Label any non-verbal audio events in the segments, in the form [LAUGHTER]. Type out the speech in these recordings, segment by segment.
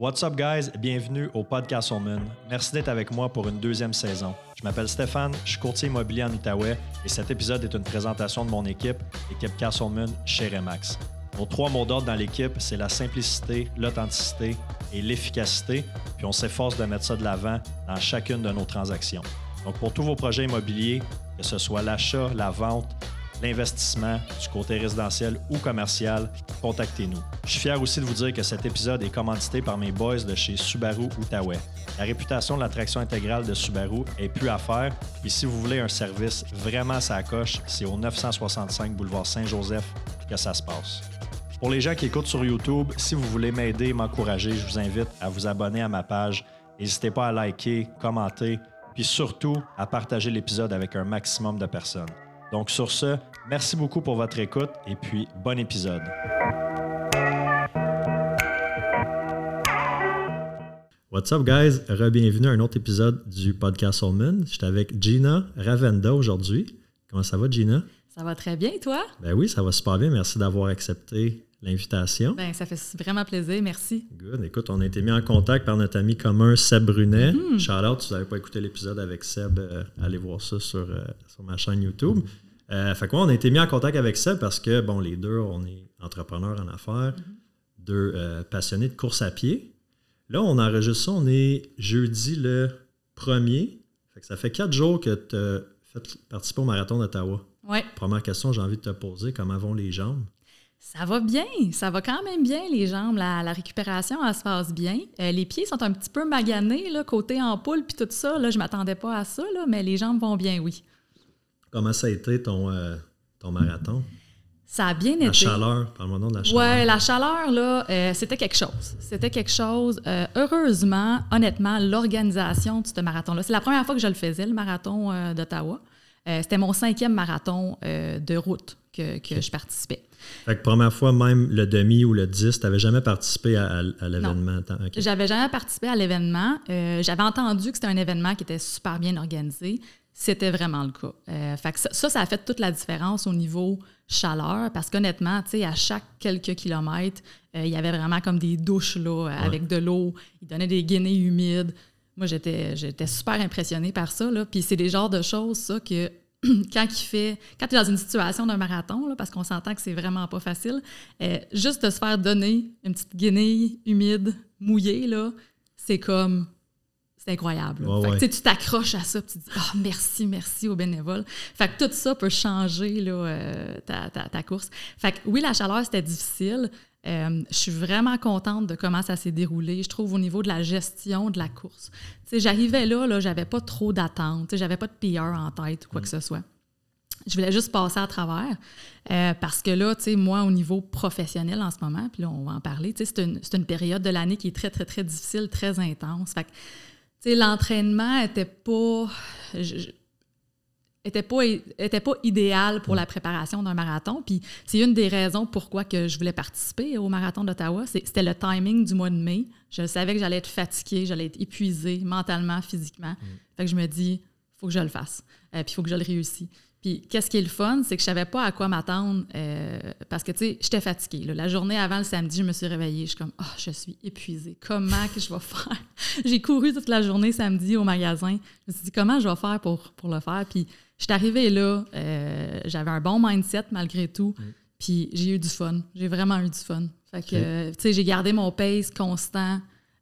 What's up, guys? Bienvenue au Podcast Moon. Merci d'être avec moi pour une deuxième saison. Je m'appelle Stéphane, je suis courtier immobilier en Outaouais et cet épisode est une présentation de mon équipe, l'équipe Castleman chez Remax. Nos trois mots d'ordre dans l'équipe, c'est la simplicité, l'authenticité et l'efficacité, puis on s'efforce de mettre ça de l'avant dans chacune de nos transactions. Donc, pour tous vos projets immobiliers, que ce soit l'achat, la vente, l'investissement, du côté résidentiel ou commercial, contactez-nous. Je suis fier aussi de vous dire que cet épisode est commandité par mes boys de chez Subaru Outaouais. La réputation de l'attraction intégrale de Subaru est plus à faire. Et si vous voulez un service vraiment sa coche, c'est au 965 boulevard Saint-Joseph que ça se passe. Pour les gens qui écoutent sur YouTube, si vous voulez m'aider, m'encourager, je vous invite à vous abonner à ma page. N'hésitez pas à liker, commenter, puis surtout à partager l'épisode avec un maximum de personnes. Donc sur ce, merci beaucoup pour votre écoute et puis bon épisode. What's up, guys? Re-bienvenue à un autre épisode du podcast Soulman. Je suis avec Gina Ravenda aujourd'hui. Comment ça va, Gina? Ça va très bien, toi? Ben oui, ça va super bien. Merci d'avoir accepté l'invitation. Ben, ça fait vraiment plaisir, merci. Good. Écoute, on a été mis en contact par notre ami commun Seb Brunet. Mm-hmm. Shout out, si vous n'avez pas écouté l'épisode avec Seb, euh, allez voir ça sur, euh, sur ma chaîne YouTube. Euh, fait quoi, on a été mis en contact avec Seb parce que, bon, les deux, on est entrepreneurs en affaires, mm-hmm. deux passionnés de course à pied. Là, on enregistre ça, on est jeudi le 1er. Fait que ça fait quatre jours que tu as fait participer au marathon d'Ottawa. Oui. Première question, j'ai envie de te poser, comment vont les jambes? Ça va bien, ça va quand même bien les jambes. La, récupération, elle se passe bien. Euh, les pieds sont un petit peu maganés, là, côté ampoule, puis tout ça. Là, je ne m'attendais pas à ça, là, mais les jambes vont bien, oui. Comment ça a été ton, euh, ton marathon? Ça a bien été. La chaleur, parle-moi de la chaleur. Oui, la chaleur, là, euh, c'était quelque chose. C'était quelque chose. heureusement, honnêtement, l'organisation de ce marathon-là, c'est la première fois que je le faisais, le marathon d'Ottawa. c'était mon cinquième marathon de route que, que je participais. Fait que première fois, même le demi ou le 10, tu n'avais jamais participé à, l'événement? J'avais jamais participé à l'événement. Euh, j'avais entendu que c'était un événement qui était super bien organisé. C'était vraiment le cas. Euh, fait que ça, ça, a fait toute la différence au niveau chaleur parce qu'honnêtement, tu sais, à chaque quelques kilomètres, euh, il y avait vraiment comme des douches là, avec de l'eau. Il donnait des guinées humides. Moi, j'étais, j'étais super impressionnée par ça. Là. Puis c'est des genres de choses, ça, que [CLEARS THROAT] quand il fait, quand tu es dans une situation d'un marathon, parce qu'on s'entend que c'est vraiment pas facile, euh, juste de se faire donner une petite guenille humide, mouillée, là, c'est comme c'est incroyable. Tu t'accroches à ça, tu dis oh, merci, merci aux bénévoles. Fait que tout ça peut changer là, euh, ta, ta, course. Fait que oui, la chaleur, c'était difficile. Euh, je suis vraiment contente de comment ça s'est déroulé. Je trouve au niveau de la gestion de la course. J'arrivais là, là j'avais pas trop d'attente, j'avais pas de PR en tête ou quoi que ce soit. Je voulais juste passer à travers euh, parce que là, tu sais, moi, au niveau professionnel en ce moment, puis là, on va en parler, c'est une, une, période de l'année qui est très, très, très difficile, très intense. Fait que, l'entraînement n'était pas était pas, était pas idéal pour la préparation d'un marathon. Puis c'est une des raisons pourquoi que je voulais participer au marathon d'Ottawa. C'était le timing du mois de mai. Je savais que j'allais être fatiguée, j'allais être épuisée mentalement, physiquement. Mm. Fait que je me dis, faut que je le fasse. Euh, puis il faut que je le réussisse. Puis qu'est-ce qui est le fun, c'est que je savais pas à quoi m'attendre euh, parce que, tu sais, j'étais fatiguée. La journée avant le samedi, je me suis réveillée. Je suis comme, oh, je suis épuisée. Comment que je vais [LAUGHS] faire? J'ai couru toute la journée samedi au magasin. Je me suis dit, comment je vais faire pour, pour le faire? Puis je suis arrivée là, euh, j'avais un bon mindset malgré tout, mm. puis j'ai eu du fun. J'ai vraiment eu du fun. Fait que, tu sais, j'ai gardé mon pace constant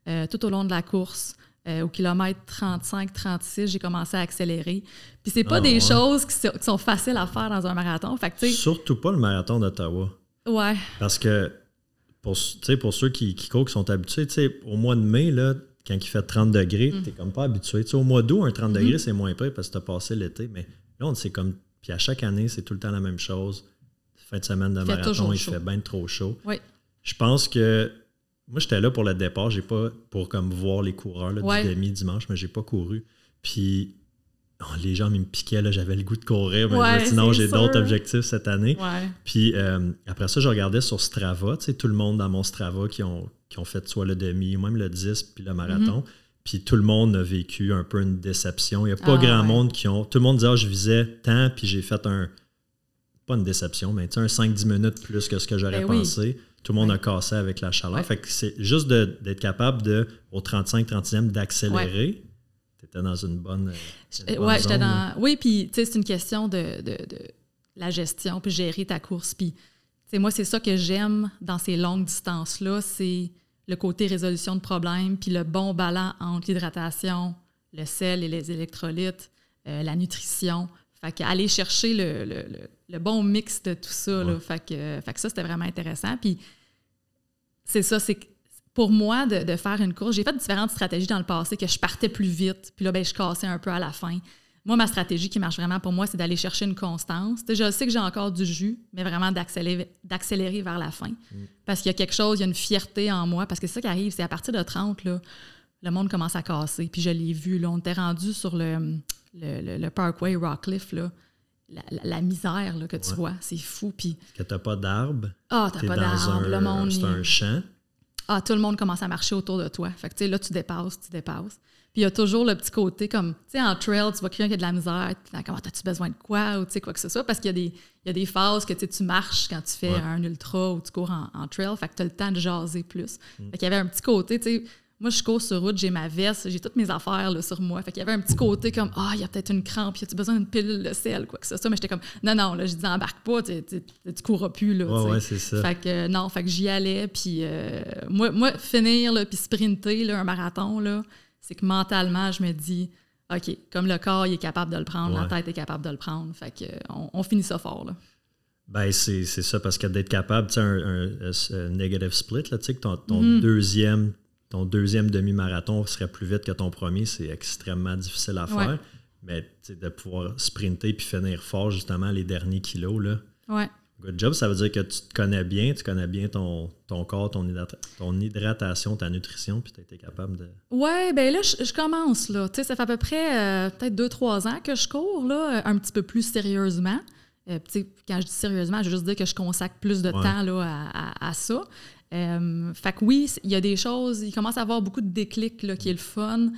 euh, tout au long de la course. Euh, au kilomètre 35-36, j'ai commencé à accélérer. Puis c'est pas ah, des choses qui sont, faciles à faire dans un marathon. Fait que, Surtout pas le marathon d'Ottawa. Ouais. Parce que pour, pour ceux qui, qui courent, qui sont habitués, au mois de mai, là, quand il fait 30 degrés, mm. tu n'es comme pas habitué. au mois d'août, un 30 mm-hmm. degrés, c'est moins près parce que tu as passé l'été. Mais Là, on sait comme. Puis à chaque année, c'est tout le temps la même chose. Fin de semaine de marathon, il fait bien trop chaud. Oui. Je pense que. Moi, j'étais là pour le départ. J'ai pas pour comme voir les coureurs là, du demi-dimanche, mais j'ai pas couru. Puis oh, les gens me piquaient, là, j'avais le goût de courir. Mais sinon, j'ai d'autres objectifs cette année. Puis euh, après ça, je regardais sur Strava, tu sais, tout le monde dans mon Strava qui ont, qui ont fait soit le demi, même le 10, puis le marathon. Mm-hmm. Puis tout le monde a vécu un peu une déception. Il n'y a pas ah, grand monde qui ont. Tout le monde disait ah, je visais tant, puis j'ai fait un. Pas une déception, mais un 5-10 minutes plus que ce que j'aurais ben pensé. tout le monde a cassé avec la chaleur. Fait que c'est juste d'être capable de, au 35-30e, d'accélérer. Tu étais dans une bonne. Euh, ouais, j'étais dans. Oui, puis tu sais, c'est une question de, de, de, la gestion, puis gérer ta course. Puis, moi, c'est ça que j'aime dans ces longues distances-là, c'est le côté résolution de problèmes, puis le bon balance entre l'hydratation, le sel et les électrolytes, euh, la nutrition. Fait qu'aller chercher le, le, le, bon mix de tout ça. Là, fait, que, fait que ça, c'était vraiment intéressant. Puis c'est ça, c'est pour moi de, de, faire une course, j'ai fait différentes stratégies dans le passé que je partais plus vite, puis là, ben, je cassais un peu à la fin. Moi, ma stratégie qui marche vraiment pour moi, c'est d'aller chercher une constance. je sais que j'ai encore du jus, mais vraiment d'accélérer vers la fin. Mm. Parce qu'il y a quelque chose, il y a une fierté en moi. Parce que c'est ça qui arrive, c'est à partir de 30, là, le monde commence à casser. Puis je l'ai vu, là, on était rendu sur le, le, le, Parkway Rockcliffe, là. La, misère là, que tu vois, c'est fou. Puis... Que t'as pas d'arbre. Ah, t'as pas d'arbre. Le monde. C'est un champ. Ah, tout le monde commence à marcher autour de toi. Fait que, tu sais, là, tu dépasses, tu dépasses. Puis il y a toujours le petit côté comme, tu sais, en trail, tu vois quelqu'un qui a de la misère, comment as-tu besoin de quoi, ou tu sais, quoi que ce soit, parce qu'il y, a des, il y a des phases que tu marches quand tu fais un ultra ou tu cours en, trail, fait que tu as le temps de jaser plus. Mm. Fait qu'il y avait un petit côté, tu sais, moi, je cours sur route, j'ai ma veste, j'ai toutes mes affaires là, sur moi. Fait qu'il y avait un petit côté comme Ah, il y a peut-être une crampe, y a-tu besoin d'une pilule de sel, quoi que ce soit? Mais j'étais comme Non, non, là, je dis embarque pas, tu, tu, tu courras plus. Là, ouais, ouais, c'est ça. Fait que non, fait que j'y allais. Puis euh, moi, moi, finir, là, puis sprinter là, un marathon, là, c'est que mentalement, je me dis OK, comme le corps il est capable de le prendre, la tête est capable de le prendre. Fait que on, finit ça fort. Là. Ben, c'est ça, parce que d'être capable, tu sais, un, negative split, là, tu sais, que ton, ton mm-hmm. deuxième ton deuxième demi-marathon serait plus vite que ton premier, c'est extrêmement difficile à faire. Mais de pouvoir sprinter puis finir fort, justement, les derniers kilos, là. Ouais. Good job, ça veut dire que tu te connais bien, tu connais bien ton, ton corps, ton, ton hydratation, ta nutrition, puis tu as été capable de. Ouais, ben là, je, commence, là. Tu sais, ça fait à peu près euh, peut-être deux, trois ans que je cours, là, un petit peu plus sérieusement. Euh, quand je dis sérieusement, je veux juste dire que je consacre plus de temps là, à, à, ça. Euh, fait que oui, il y a des choses, il commence à avoir beaucoup de déclics là, qui est le fun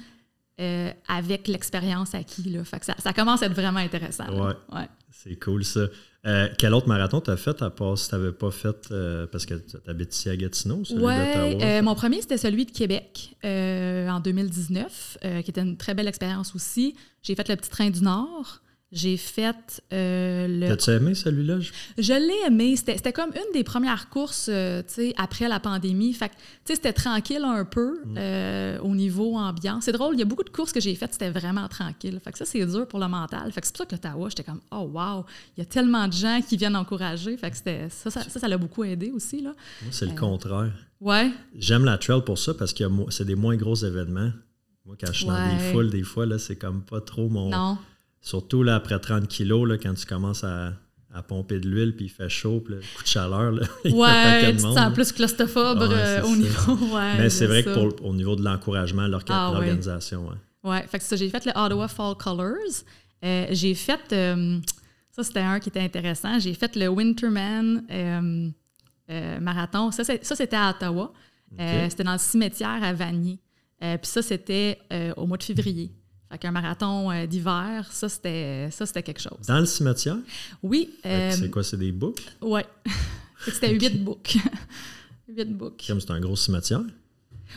euh, avec l'expérience acquise. Là. Fait que ça, ça, commence à être vraiment intéressant. Ouais. C'est cool ça. Euh, quel autre marathon tu as fait à part si tu n'avais pas fait parce que tu habites ici à Gatineau, celui ouais, mon premier c'était celui de Québec en 2019, qui était une très belle expérience aussi. J'ai fait le petit train du Nord. J'ai fait euh, le. T'as-tu aimé celui-là? Je, l'ai aimé. C'était comme une des premières courses euh, après la pandémie. Fait c'était tranquille un peu mm. euh, au niveau ambiance. C'est drôle, il y a beaucoup de courses que j'ai faites, c'était vraiment tranquille. Fait que ça, c'est dur pour le mental. Fait que c'est pour ça que l'Ottawa, j'étais comme, oh wow, il y a tellement de gens qui viennent encourager. Fait que ça, ça, ça, l'a beaucoup aidé aussi. Là. Moi, c'est le contraire. Ouais. J'aime la trail pour ça parce que c'est des moins gros événements. Moi, quand je suis dans des foules, des fois, là, c'est comme pas trop mon. Non. Surtout là, après 30 kilos, là, quand tu commences à, pomper de l'huile, puis il fait chaud, puis le coup de chaleur, là, [LAUGHS] il ouais, tu te sens plus claustrophobe euh, au niveau. [LAUGHS] Ouais, Mais c'est vrai que pour, au niveau de l'encouragement, ah l'organisation. Ah, ouais. fait que ça, j'ai fait le Ottawa Fall Colors. Euh, j'ai fait, euh, ça c'était un qui était intéressant, j'ai fait le Winterman marathon. Ça, c'était à Ottawa. c'était dans le cimetière à Vanier. puis ça, c'était au mois de février. Fait qu'un marathon euh, d'hiver, ça c'était ça c'était quelque chose. Dans le cimetière? Oui. Euh, c'est quoi, c'est des boucles? Oui. [LAUGHS] c'était huit boucles. [LAUGHS] huit boucles. Comme c'est un gros cimetière?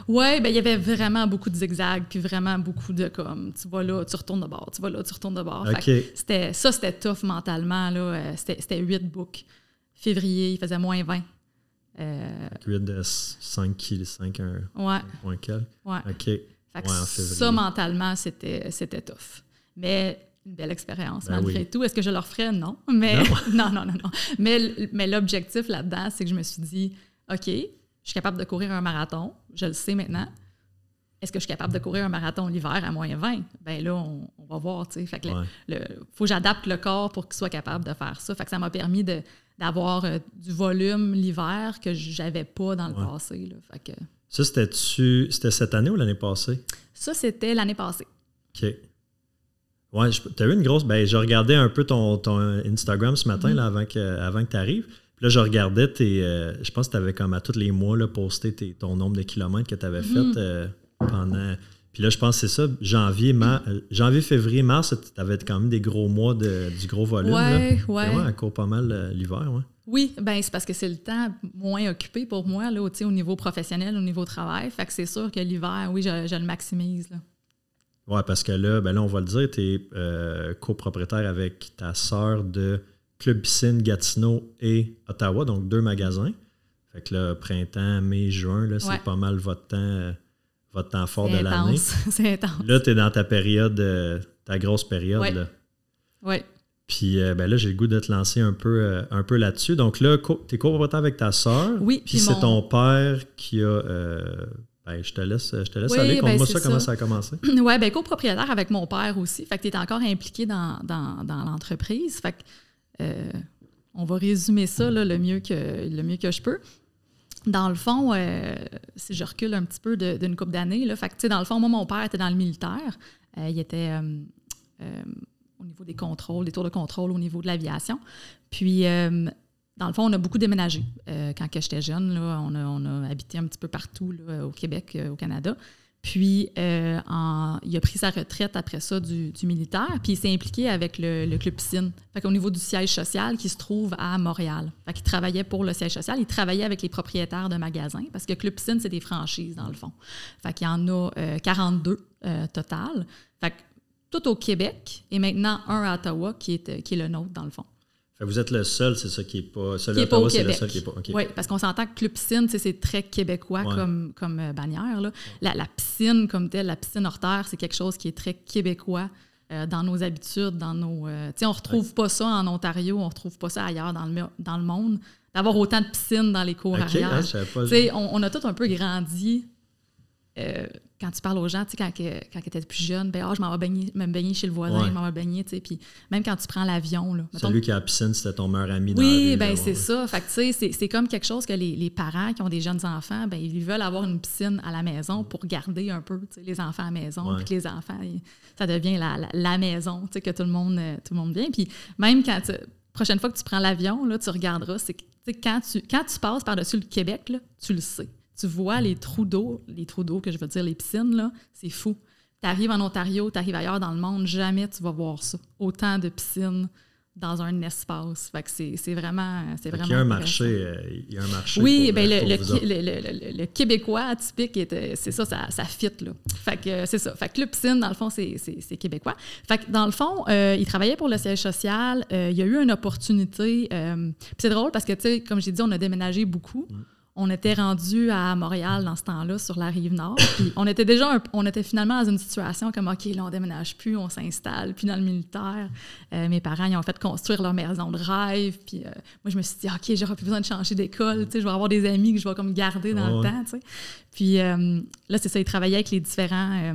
Oui, ben il y avait vraiment beaucoup de zigzags, puis vraiment beaucoup de comme tu vas là, tu retournes de bord, tu vas là, tu retournes de bord. C'était, ça, c'était tough mentalement. Là. Euh, c'était, huit boucles. Février, il faisait moins 20. Euh, 8 de 5 kg, 5, 1, ouais. point Ouais. OK ça, mentalement, c'était, c'était tough. Mais une belle expérience, ben malgré tout. Est-ce que je le referais? Non. [LAUGHS] Mais, [LAUGHS] non. non, non, non, Mais, mais l'objectif là-dedans, c'est que je me suis dit, OK, je suis capable de courir un marathon, je le sais maintenant. Est-ce que je suis capable de courir un marathon l'hiver à moins 20? Ben là, on, va voir, tu sais. Fait que faut que j'adapte le corps pour qu'il soit capable de faire ça. Fait que ça m'a permis de, d'avoir euh, du volume l'hiver que j'avais pas dans le passé. Là. Fait que, ça, c'était-tu. C'était cette année ou l'année passée? Ça, c'était l'année passée. OK. Ouais, tu as eu une grosse. Ben, je regardais un peu ton, ton Instagram ce matin, là, avant que, avant que tu arrives. Puis là, je regardais tes. Euh, je pense que tu avais comme à tous les mois là, posté ton nombre de kilomètres que tu avais fait mhm. euh, pendant Puis là, je pense que c'est ça, janvier, euh, janvier, février, mars, tu avais quand même des gros mois de, du gros volume. Oui, oui. Ouais, elle court pas mal l'hiver, ouais. Oui, ben c'est parce que c'est le temps moins occupé pour moi, là, au niveau professionnel, au niveau travail. Fait que c'est sûr que l'hiver, oui, je, le maximise. Oui, parce que là, ben là, on va le dire, tu es euh, copropriétaire avec ta sœur de Club Piscine Gatineau et Ottawa, donc deux magasins. Fait que là, printemps, mai, juin, là, c'est pas mal votre temps votre temps fort de l'année. [LAUGHS] c'est intense. Là, tu es dans ta période, euh, ta grosse période. Oui. Puis euh, ben là, j'ai le goût de te lancer un peu, euh, un peu là-dessus. Donc là, tu es copropriétaire avec ta sœur. Oui. Puis c'est ton père qui a. ben, je te laisse, je te laisse aller. Conte-moi ben, ça, comment ça a commencé. [CLEARS THROAT] Oui, bien, copropriétaire avec mon père aussi. Fait que tu es encore impliqué dans, dans, dans l'entreprise. Fait que, on va résumer ça là, le, mieux que, le mieux que je peux dans le fond, euh, si je recule un petit peu d'une couple d'années, fait dans le fond, moi, mon père était dans le militaire. Euh, il était euh, au niveau des contrôles, des tours de contrôle au niveau de l'aviation. Puis, dans le fond, on a beaucoup déménagé. quand j'étais jeune, on, a, habité un petit peu partout au Québec, au Canada. Puis, euh, il a pris sa retraite après ça du, militaire, puis il s'est impliqué avec le, Club Piscine. Fait qu'au niveau du siège social qui se trouve à Montréal. Fait qu'il travaillait pour le siège social, il travaillait avec les propriétaires de magasins, parce que Club Piscine, c'est des franchises, dans le fond. Fait qu'il y en a 42 euh, euh, total. Fait que tout au Québec, et maintenant un à Ottawa qui est, qui est le nôtre, dans le fond. Vous êtes le seul, c'est ça qui n'est pas. Seul qui pas c'est le seul qui n'est pas. Oui, parce qu'on s'entend que Club Piscine, c'est très québécois comme, comme euh, bannière. Là. La, piscine, comme telle, la piscine hors terre, c'est quelque chose qui est très québécois euh, dans nos habitudes, dans nos. Euh, sais, on ne retrouve pas ça en Ontario, on ne retrouve pas ça ailleurs dans le, dans le monde. D'avoir autant de piscines dans les cours arrière. Ah, on, on, a tout un peu grandi quand tu parles aux gens, tu sais, quand, quand tu étais plus jeune, ben, ah, je m'en vais me baigner chez le voisin, je m'en vais baigner, tu sais. Puis même quand tu prends l'avion. Là, Celui qui a la piscine, c'était ton meilleur ami Oui, ben c'est ça. Fait tu sais, c'est comme quelque chose que les, les, parents qui ont des jeunes enfants, ben ils veulent avoir une piscine à la maison pour garder un peu les enfants à la maison. Puis que les enfants, ça devient la, la, maison, tu sais, que tout le monde, euh, tout le monde vient. Puis même quand tu, prochaine fois que tu prends l'avion, là, tu regarderas, c'est quand tu, quand tu passes par-dessus le Québec, là, tu le sais tu vois les trous d'eau, les trous d'eau que je veux dire, les piscines, là, c'est fou. Tu arrives en Ontario, tu arrives ailleurs dans le monde, jamais tu vas voir ça. Autant de piscines dans un espace. Fait que c'est vraiment. vraiment il, y a un marché, euh, il y a un marché. Oui, ben le, le, le, Québécois atypique, c'est ça, ça, ça fit. Là. Fait que c'est ça. Fait que le piscine, dans le fond, c'est québécois. Fait que dans le fond, euh, il travaillait pour le siège social. Euh, il y a eu une opportunité. c'est drôle parce que, tu sais, comme j'ai dit, on a déménagé beaucoup. Mm on était rendu à Montréal dans ce temps-là, sur la rive nord. Puis on était déjà, on était finalement dans une situation comme, OK, là, on déménage plus, on s'installe. Puis dans le militaire, euh, mes parents, ils ont fait construire leur maison de rêve. Puis euh, moi, je me suis dit, OK, j'aurais plus besoin de changer d'école. Tu sais, je vais avoir des amis que je vais comme garder dans le temps. Tu sais. Puis euh, là, c'est ça, ils travaillaient avec les différents.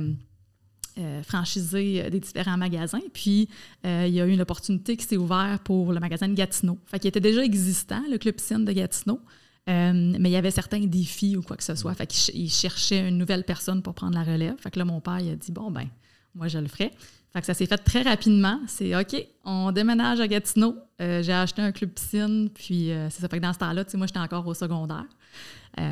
franchisés des différents magasins. Puis, il y a eu une opportunité qui s'est ouverte pour le magasin de Gatineau. Fait qu'il était déjà existant, le Club Piscine de Gatineau. Euh, mais il y avait certains défis ou quoi que ce soit. Fait qu'il cherchait une nouvelle personne pour prendre la relève. Fait que là, mon père, il a dit Bon, ben, moi, je le ferai. Fait que ça s'est fait très rapidement. C'est OK, on déménage à Gatineau. Euh, j'ai acheté un club piscine, puis euh, c'est ça. Fait que dans ce temps-là, moi, j'étais encore au secondaire.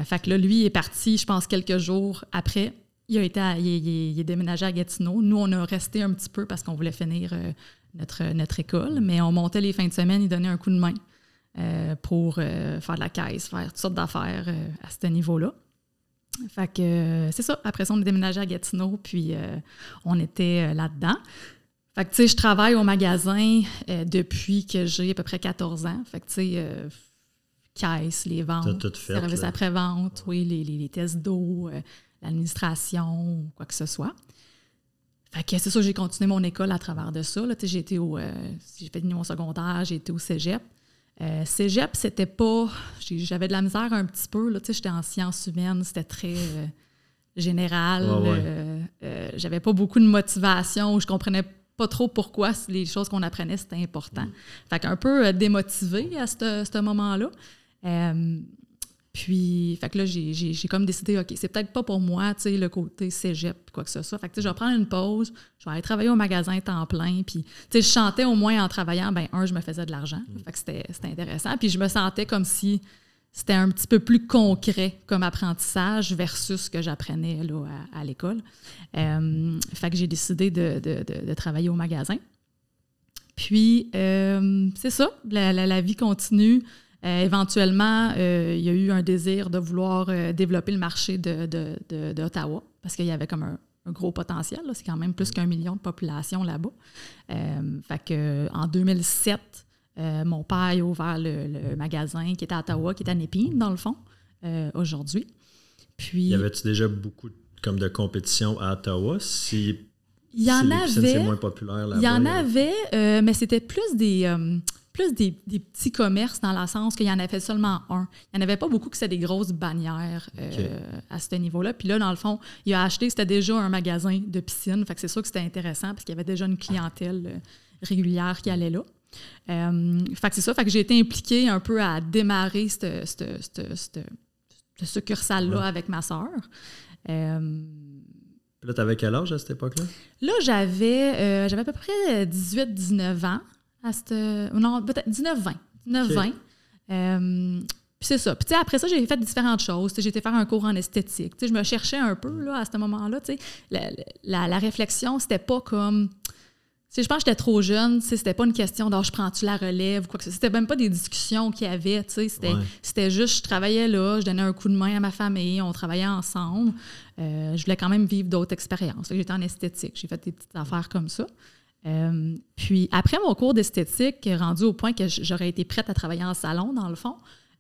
fait que là, lui, il est parti, je pense, quelques jours après. Il a été il, est déménagé à Gatineau. Nous, on a resté un petit peu parce qu'on voulait finir notre, notre école, mais on montait les fins de semaine, il donnait un coup de main. Euh, pour euh, faire de la caisse, faire toutes sortes d'affaires euh, à ce niveau-là. Fait que c'est ça. Après ça, on a déménagé à Gatineau, puis on était là-dedans. Fait que, tu sais, je travaille au magasin depuis que j'ai à peu près 14 ans. Fait que, tu sais, caisse, les ventes, services après-vente, oui, les, les, tests d'eau, l'administration, quoi que ce soit. Fait que c'est ça, j'ai continué mon école à travers de ça. J'ai été au. j'ai fait mon secondaire, j'ai été au cégep. Euh, cégep, c'était pas. J'avais de la misère un petit peu. Là, j'étais en sciences humaines, c'était très euh, général. Euh, euh, j'avais pas beaucoup de motivation. Je comprenais pas trop pourquoi les choses qu'on apprenait, c'était important. Mm. Fait qu'un peu démotivé à ce moment-là. Puis, fait que là, j'ai comme décidé, OK, c'est peut-être pas pour moi, tu sais, le côté cégep, quoi que ce soit. Fait que, tu sais, je vais prendre une pause, je vais aller travailler au magasin temps plein. Puis, tu sais, je chantais au moins en travaillant, ben un, je me faisais de l'argent. Mm. Fait que c'était intéressant. Puis, je me sentais comme si c'était un petit peu plus concret comme apprentissage versus ce que j'apprenais là, à, l'école. Euh, fait que j'ai décidé de, travailler au magasin. Puis, euh, c'est ça, la, vie continue. Euh, éventuellement, il y a eu un désir de vouloir développer le marché d'Ottawa parce qu'il y avait comme un, gros potentiel. C'est quand même plus qu'un million de population là-bas. fait que, en 2007, euh, mon père a ouvert le, magasin qui était à Ottawa, qui est à Népine, dans le fond, euh, aujourd'hui. Puis. Y avait-tu déjà beaucoup comme de compétition à Ottawa? Si, il y en avait. moins populaire Il y en avait, euh, mais c'était plus des. Plus des, petits commerces dans le sens qu'il y en avait seulement un. Il n'y en avait pas beaucoup que c'était des grosses bannières à ce niveau-là. Puis là, dans le fond, il a acheté, c'était déjà un magasin de piscine. Fait que c'est sûr que c'était intéressant parce qu'il y avait déjà une clientèle régulière qui allait là. Euh, fait que c'est ça, fait que j'ai été impliquée un peu à démarrer cette, succursale-là avec ma sœur. Euh, là, tu avais quel âge à cette époque-là? Là, j'avais, euh, j'avais à peu près 18-19 ans. À cette, non, peut-être 19-20. 19-20. puis c'est ça. Puis après ça, j'ai fait différentes choses. J'ai été faire un cours en esthétique. je me cherchais un peu là, à ce moment-là. La, la, la, réflexion, c'était pas comme je pense que j'étais trop jeune, c'était pas une question d'âge je prends-tu la relève ou quoi que ce soit. C'était même pas des discussions qu'il y avait, c'était juste, je travaillais là, je donnais un coup de main à ma famille, on travaillait ensemble. Euh, je voulais quand même vivre d'autres expériences. J'étais en esthétique, j'ai fait des petites affaires comme ça. Euh, puis après mon cours d'esthétique, rendu au point que j'aurais été prête à travailler en salon, dans le fond,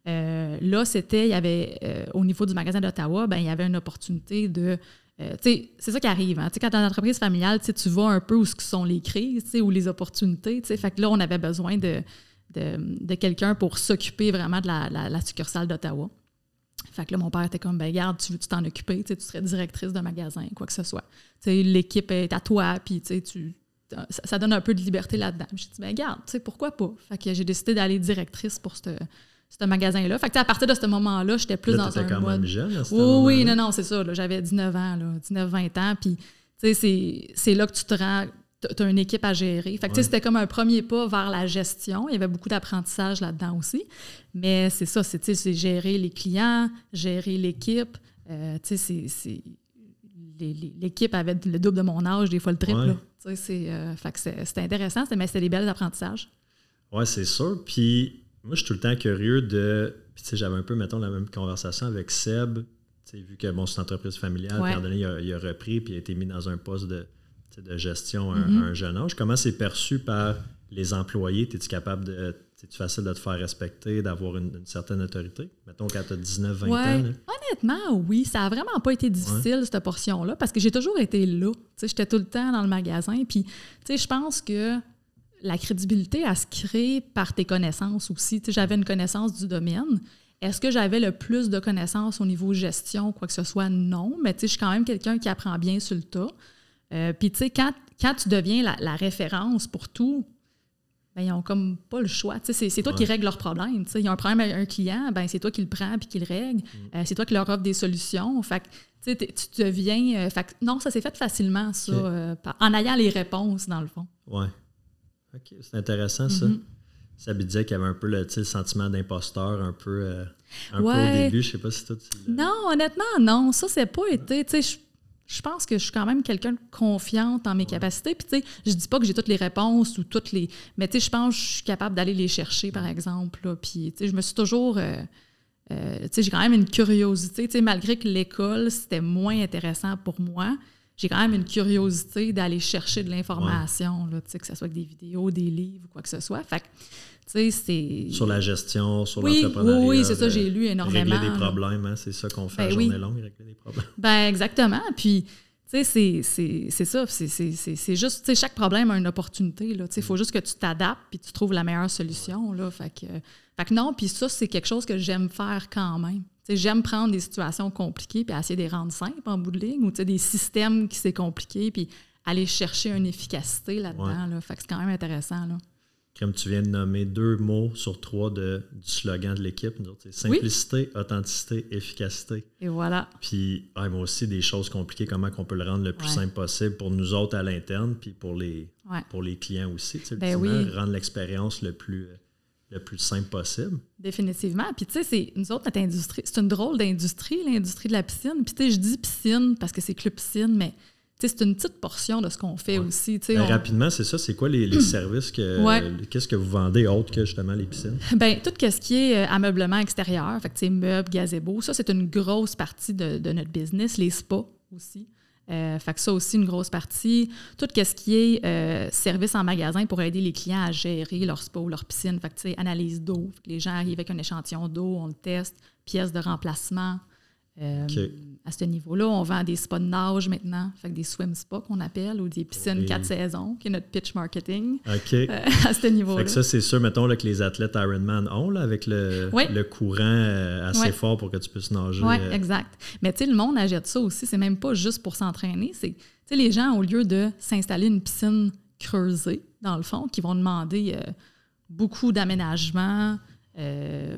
euh, là, c'était, il y avait, au niveau du magasin d'Ottawa, ben, il y avait une opportunité de euh, c'est ça qui arrive. Hein. Quand tu es en entreprise familiale, tu vois un peu où sont les crises ou les opportunités. Fait que là, on avait besoin de, de, quelqu'un pour s'occuper vraiment de la, succursale d'Ottawa. Fait que là, mon père était comme, ben garde, tu veux t'en occuper, tu serais directrice de magasin, quoi que ce soit. L'équipe est à toi, puis tu, ça, donne un peu de liberté là-dedans. J'ai dit, ben garde, pourquoi pas? Fait que j'ai décidé d'aller directrice pour ce magasin-là. Fait que, à partir de ce moment-là, j'étais plus dans un quand mode... Même jeune, oui, oui, non, non, c'est ça. J'avais 19 ans, 19-20 ans. Puis, tu sais, c'est là que tu te rends... Tu as une équipe à gérer. Fait que, c'était comme un premier pas vers la gestion. Il y avait beaucoup d'apprentissage là-dedans aussi. Mais c'est ça, c'est gérer les clients, gérer l'équipe. Euh, tu sais, c'est... L'équipe avait le double de mon âge, des fois le triple. Ouais. C'est euh, intéressant, mais c'était des belles apprentissages. Oui, c'est sûr. Puis moi, je suis tout le temps curieux de. Puis, tu sais, j'avais un peu, mettons, la même conversation avec Seb. Vu que bon, c'est une entreprise familiale, puis à un donné, il a, repris, puis il a été mis dans un poste de, de gestion à, mm-hmm. un jeune âge. Comment c'est perçu par les employés? Es-tu capable de. C'est facile de te faire respecter, d'avoir une, certaine autorité? Mettons quand tu as 19-20 ans. Honnêtement, oui. Ça n'a vraiment pas été difficile, cette portion-là, parce que j'ai toujours été là. J'étais tout le temps dans le magasin. Puis, je pense que la crédibilité, elle se crée par tes connaissances aussi. j'avais une connaissance du domaine. Est-ce que j'avais le plus de connaissances au niveau gestion, quoi que ce soit? Non, mais je suis quand même quelqu'un qui apprend bien sur le tas. Euh, puis, tu sais, quand, tu deviens la, référence pour tout, ben, ils n'ont comme pas le choix. C'est toi qui règles leurs problèmes. Ils ont un problème avec un client, ben, c'est toi qui le prends puis qui le règle. Mm. Euh, c'est toi qui leur offre des solutions. Fait tu deviens. Euh, fait non, ça s'est fait facilement, ça, en ayant les réponses, dans le fond. Ouais c'est intéressant ça. Mm-hmm. Ça me disait qu'il y avait un peu le, sentiment d'imposteur un peu, euh, un peu au début. Je sais pas si toi tu Non, honnêtement, non. Ça, c'est pas été. Je pense que je suis quand même quelqu'un de confiante en mes capacités. Puis, tu sais, je dis pas que j'ai toutes les réponses ou toutes les. Mais, tu sais, je pense que je suis capable d'aller les chercher, par exemple. Puis, tu sais, je me suis toujours. Euh, euh, tu sais, j'ai quand même une curiosité. Tu sais, malgré que l'école, c'était moins intéressant pour moi, j'ai quand même une curiosité d'aller chercher de l'information, que ce soit avec des vidéos, des livres ou quoi que ce soit. Fait tu c'est... Sur la gestion, sur l'entrepreneuriat. Oui, oui, c'est ça, j'ai lu énormément. Régler des problèmes, hein, c'est ça qu'on fait ben à journée longue, régler des problèmes. [LAUGHS] Ben exactement. Puis, tu sais, c'est ça. C'est juste, tu sais, chaque problème a une opportunité. Il faut juste que tu t'adaptes puis tu trouves la meilleure solution. Là, fait, que, fait que non, puis ça, c'est quelque chose que j'aime faire quand même. J'aime prendre des situations compliquées puis essayer de les rendre simples en bout de ligne ou des systèmes qui c'est compliqué puis aller chercher une efficacité là-dedans. Là. Fait que c'est quand même intéressant. Là. Comme tu viens de nommer deux mots sur trois de, du slogan de l'équipe, simplicité, authenticité, efficacité. Et voilà. Puis moi aussi, des choses compliquées, comment on peut le rendre le plus simple possible pour nous autres à l'interne, puis pour les, pour les clients aussi. Ben rendre l'expérience le plus le plus simple possible. Définitivement. Puis, tu sais, c'est nous autres, notre industrie, c'est une drôle d'industrie, l'industrie de la piscine. Puis, tu sais, je dis piscine parce que c'est club piscine, mais c'est une petite portion de ce qu'on fait aussi. Ben, Rapidement, c'est ça. C'est quoi les, [CLEARS THROAT] services que. Qu'est-ce que vous vendez autre que justement les piscines? Bien, tout ce qui est euh, ameublement extérieur, fait meubles, gazebo, ça, c'est une grosse partie de, notre business. Les spas aussi. Euh, fait que ça aussi, une grosse partie. Tout ce qui est euh, service en magasin pour aider les clients à gérer leur spa ou leur piscine. Analyse d'eau. Les gens arrivent avec un échantillon d'eau, on le teste, pièces de remplacement. Euh, à ce niveau-là, on vend des spas de nage maintenant, fait des swim spas qu'on appelle, ou des piscines quatre saisons, qui est notre pitch marketing euh, [LAUGHS] à ce niveau-là. ça, c'est sûr, mettons là, que les athlètes Ironman ont, là, avec le, le courant euh, assez fort pour que tu puisses nager. Oui, exact. Mais tu sais, le monde achète ça aussi. C'est même pas juste pour s'entraîner. C'est, les gens, au lieu de s'installer une piscine creusée, dans le fond, qui vont demander beaucoup d'aménagement,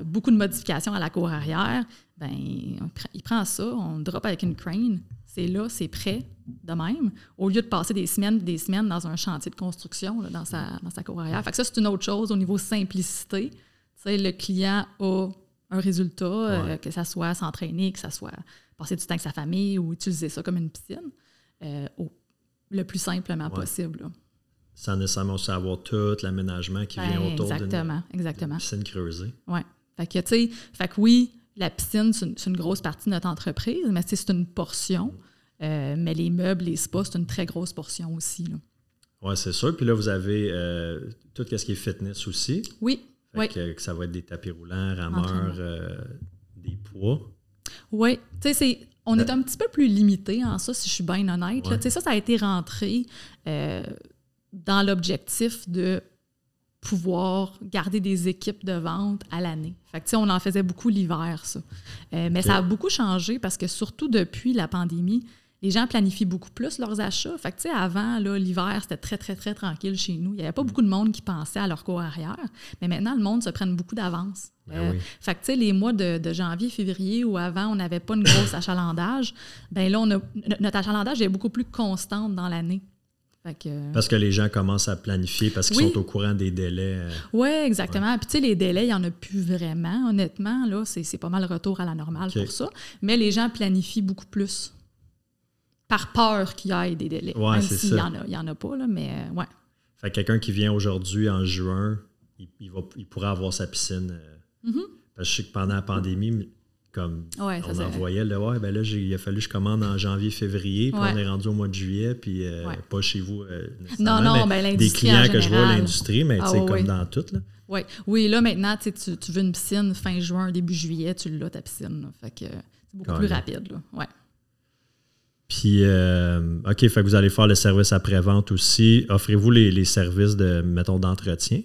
beaucoup de modifications à la cour arrière, ben, il prend ça, on drop avec une crane, c'est là, c'est prêt de même, au lieu de passer des semaines des semaines dans un chantier de construction dans, sa, dans sa cour arrière. Fait que ça, c'est une autre chose au niveau simplicité. le client a un résultat, euh, que ça soit s'entraîner, que ça soit passer du temps avec sa famille ou utiliser ça comme une piscine, euh, le plus simplement possible. Sans nécessairement savoir tout l'aménagement qui vient ben, autour d'une piscine creusée. Oui. Fait que, tu sais, fait que oui, la piscine, c'est une, grosse partie de notre entreprise, mais c'est une portion. Euh, mais les meubles, les spas, c'est une très grosse portion aussi. Oui, c'est sûr. Puis là, vous avez euh, tout ce qui est fitness aussi. Oui. Que, ça va être des tapis roulants, rameurs, euh, des poids. Oui. Tu sais, on est un petit peu plus limité en ça, si je suis bien honnête. Tu sais, ça, ça a été rentré dans l'objectif de pouvoir garder des équipes de vente à l'année. Fait que, on en faisait beaucoup l'hiver, ça. Euh, mais ça a beaucoup changé parce que surtout depuis la pandémie, les gens planifient beaucoup plus leurs achats. Fait que, avant, l'hiver, c'était très, très, très tranquille chez nous. Il n'y avait pas beaucoup de monde qui pensait à leur cours arrière. Mais maintenant, le monde se prenne beaucoup d'avance. Ben euh, fait que, les mois de, janvier, février, où avant, on n'avait pas une grosse [COUGHS] achalandage, ben là, on a, notre achalandage est beaucoup plus constante dans l'année. Parce que les gens commencent à planifier parce qu'ils sont au courant des délais. Euh, oui, exactement. Puis tu sais, les délais, il n'y en a plus vraiment, honnêtement. Là, c'est pas mal le retour à la normale pour ça. Mais les gens planifient beaucoup plus par peur qu'il y ait des délais. Oui, Même s'il n'y en, en a pas, là, mais euh, ouais. Fait quelqu'un qui vient aujourd'hui en juin, il, va, il pourra avoir sa piscine. Euh, mm-hmm. Parce que je sais que pendant la pandémie, comme on envoyait, là, ouais, ben là, il a fallu que je commande en janvier, février, puis on est rendu au mois de juillet, puis euh, pas chez vous. Euh, non, non, ben, Des clients que je vois, l'industrie, mais ah, comme dans tout. Là. Oui. oui, là, maintenant, tu, tu veux une piscine fin juin, début juillet, tu l'as ta piscine. fait que c'est beaucoup plus rapide. Là. Ouais. Puis, euh, OK, fait que vous allez faire le service après-vente aussi. Offrez-vous les, les, services de, mettons, d'entretien?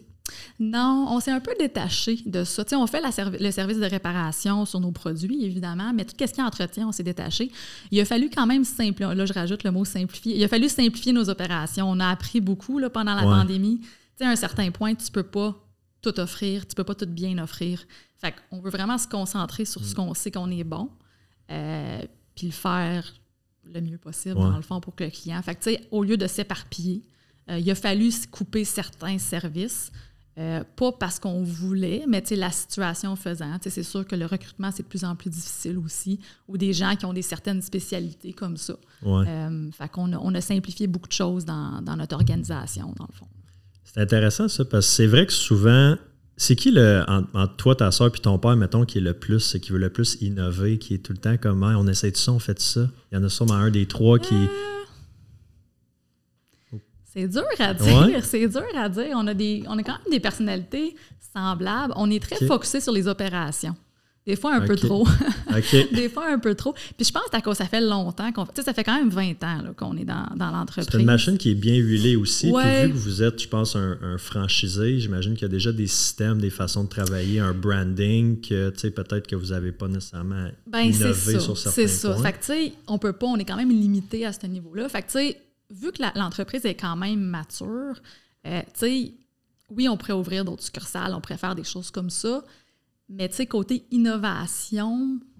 Non, on s'est un peu détaché de ça. on fait le service de réparation sur nos produits, évidemment, mais tout ce qui est entretien, on s'est détaché. Il a fallu quand même simplifier. Là, je rajoute le mot simplifier. Il a fallu simplifier nos opérations. On a appris beaucoup là, pendant la pandémie. à un certain point, tu ne peux pas tout offrir, tu ne peux pas tout bien offrir. Fait on veut vraiment se concentrer sur ce mm. qu'on sait qu'on est bon, euh, puis le faire le mieux possible, dans le fond, pour que le client. Fait au lieu de s'éparpiller, euh, il a fallu couper certains services euh, pas parce qu'on voulait, mais la situation faisant. C'est sûr que le recrutement, c'est de plus en plus difficile aussi, ou des gens qui ont des certaines spécialités comme ça. Euh, fait qu'on a, on a simplifié beaucoup de choses dans, notre organisation, dans le fond. C'est intéressant ça, parce que c'est vrai que souvent, c'est qui le, entre, toi, ta soeur puis ton père, mettons, qui est le plus, qui veut le plus innover, qui est tout le temps comme on essaie de ça, on fait ça. Il y en a sûrement un des trois qui. Euh, c'est dur à dire, [LAUGHS] c'est dur à dire. On a, des, on a quand même des personnalités semblables. On est très focusé sur les opérations. Des fois, un peu trop. [LAUGHS] des fois, un peu trop. Puis je pense que ça fait longtemps qu'on fait. Ça fait quand même 20 ans qu'on est dans, dans l'entreprise. C'est une machine qui est bien huilée aussi. Puis vu que vous êtes, je pense, un, franchisé, j'imagine qu'il y a déjà des systèmes, des façons de travailler, un branding que peut-être que vous n'avez pas nécessairement ben, innové sur certains points. C'est ça. Fait que, tu sais, on peut pas, on est quand même limité à ce niveau-là. Fait que, tu sais, vu que l'entreprise est quand même mature, euh, tu sais, oui, on pourrait ouvrir d'autres succursales, on pourrait faire des choses comme ça, mais tu sais, côté innovation, tu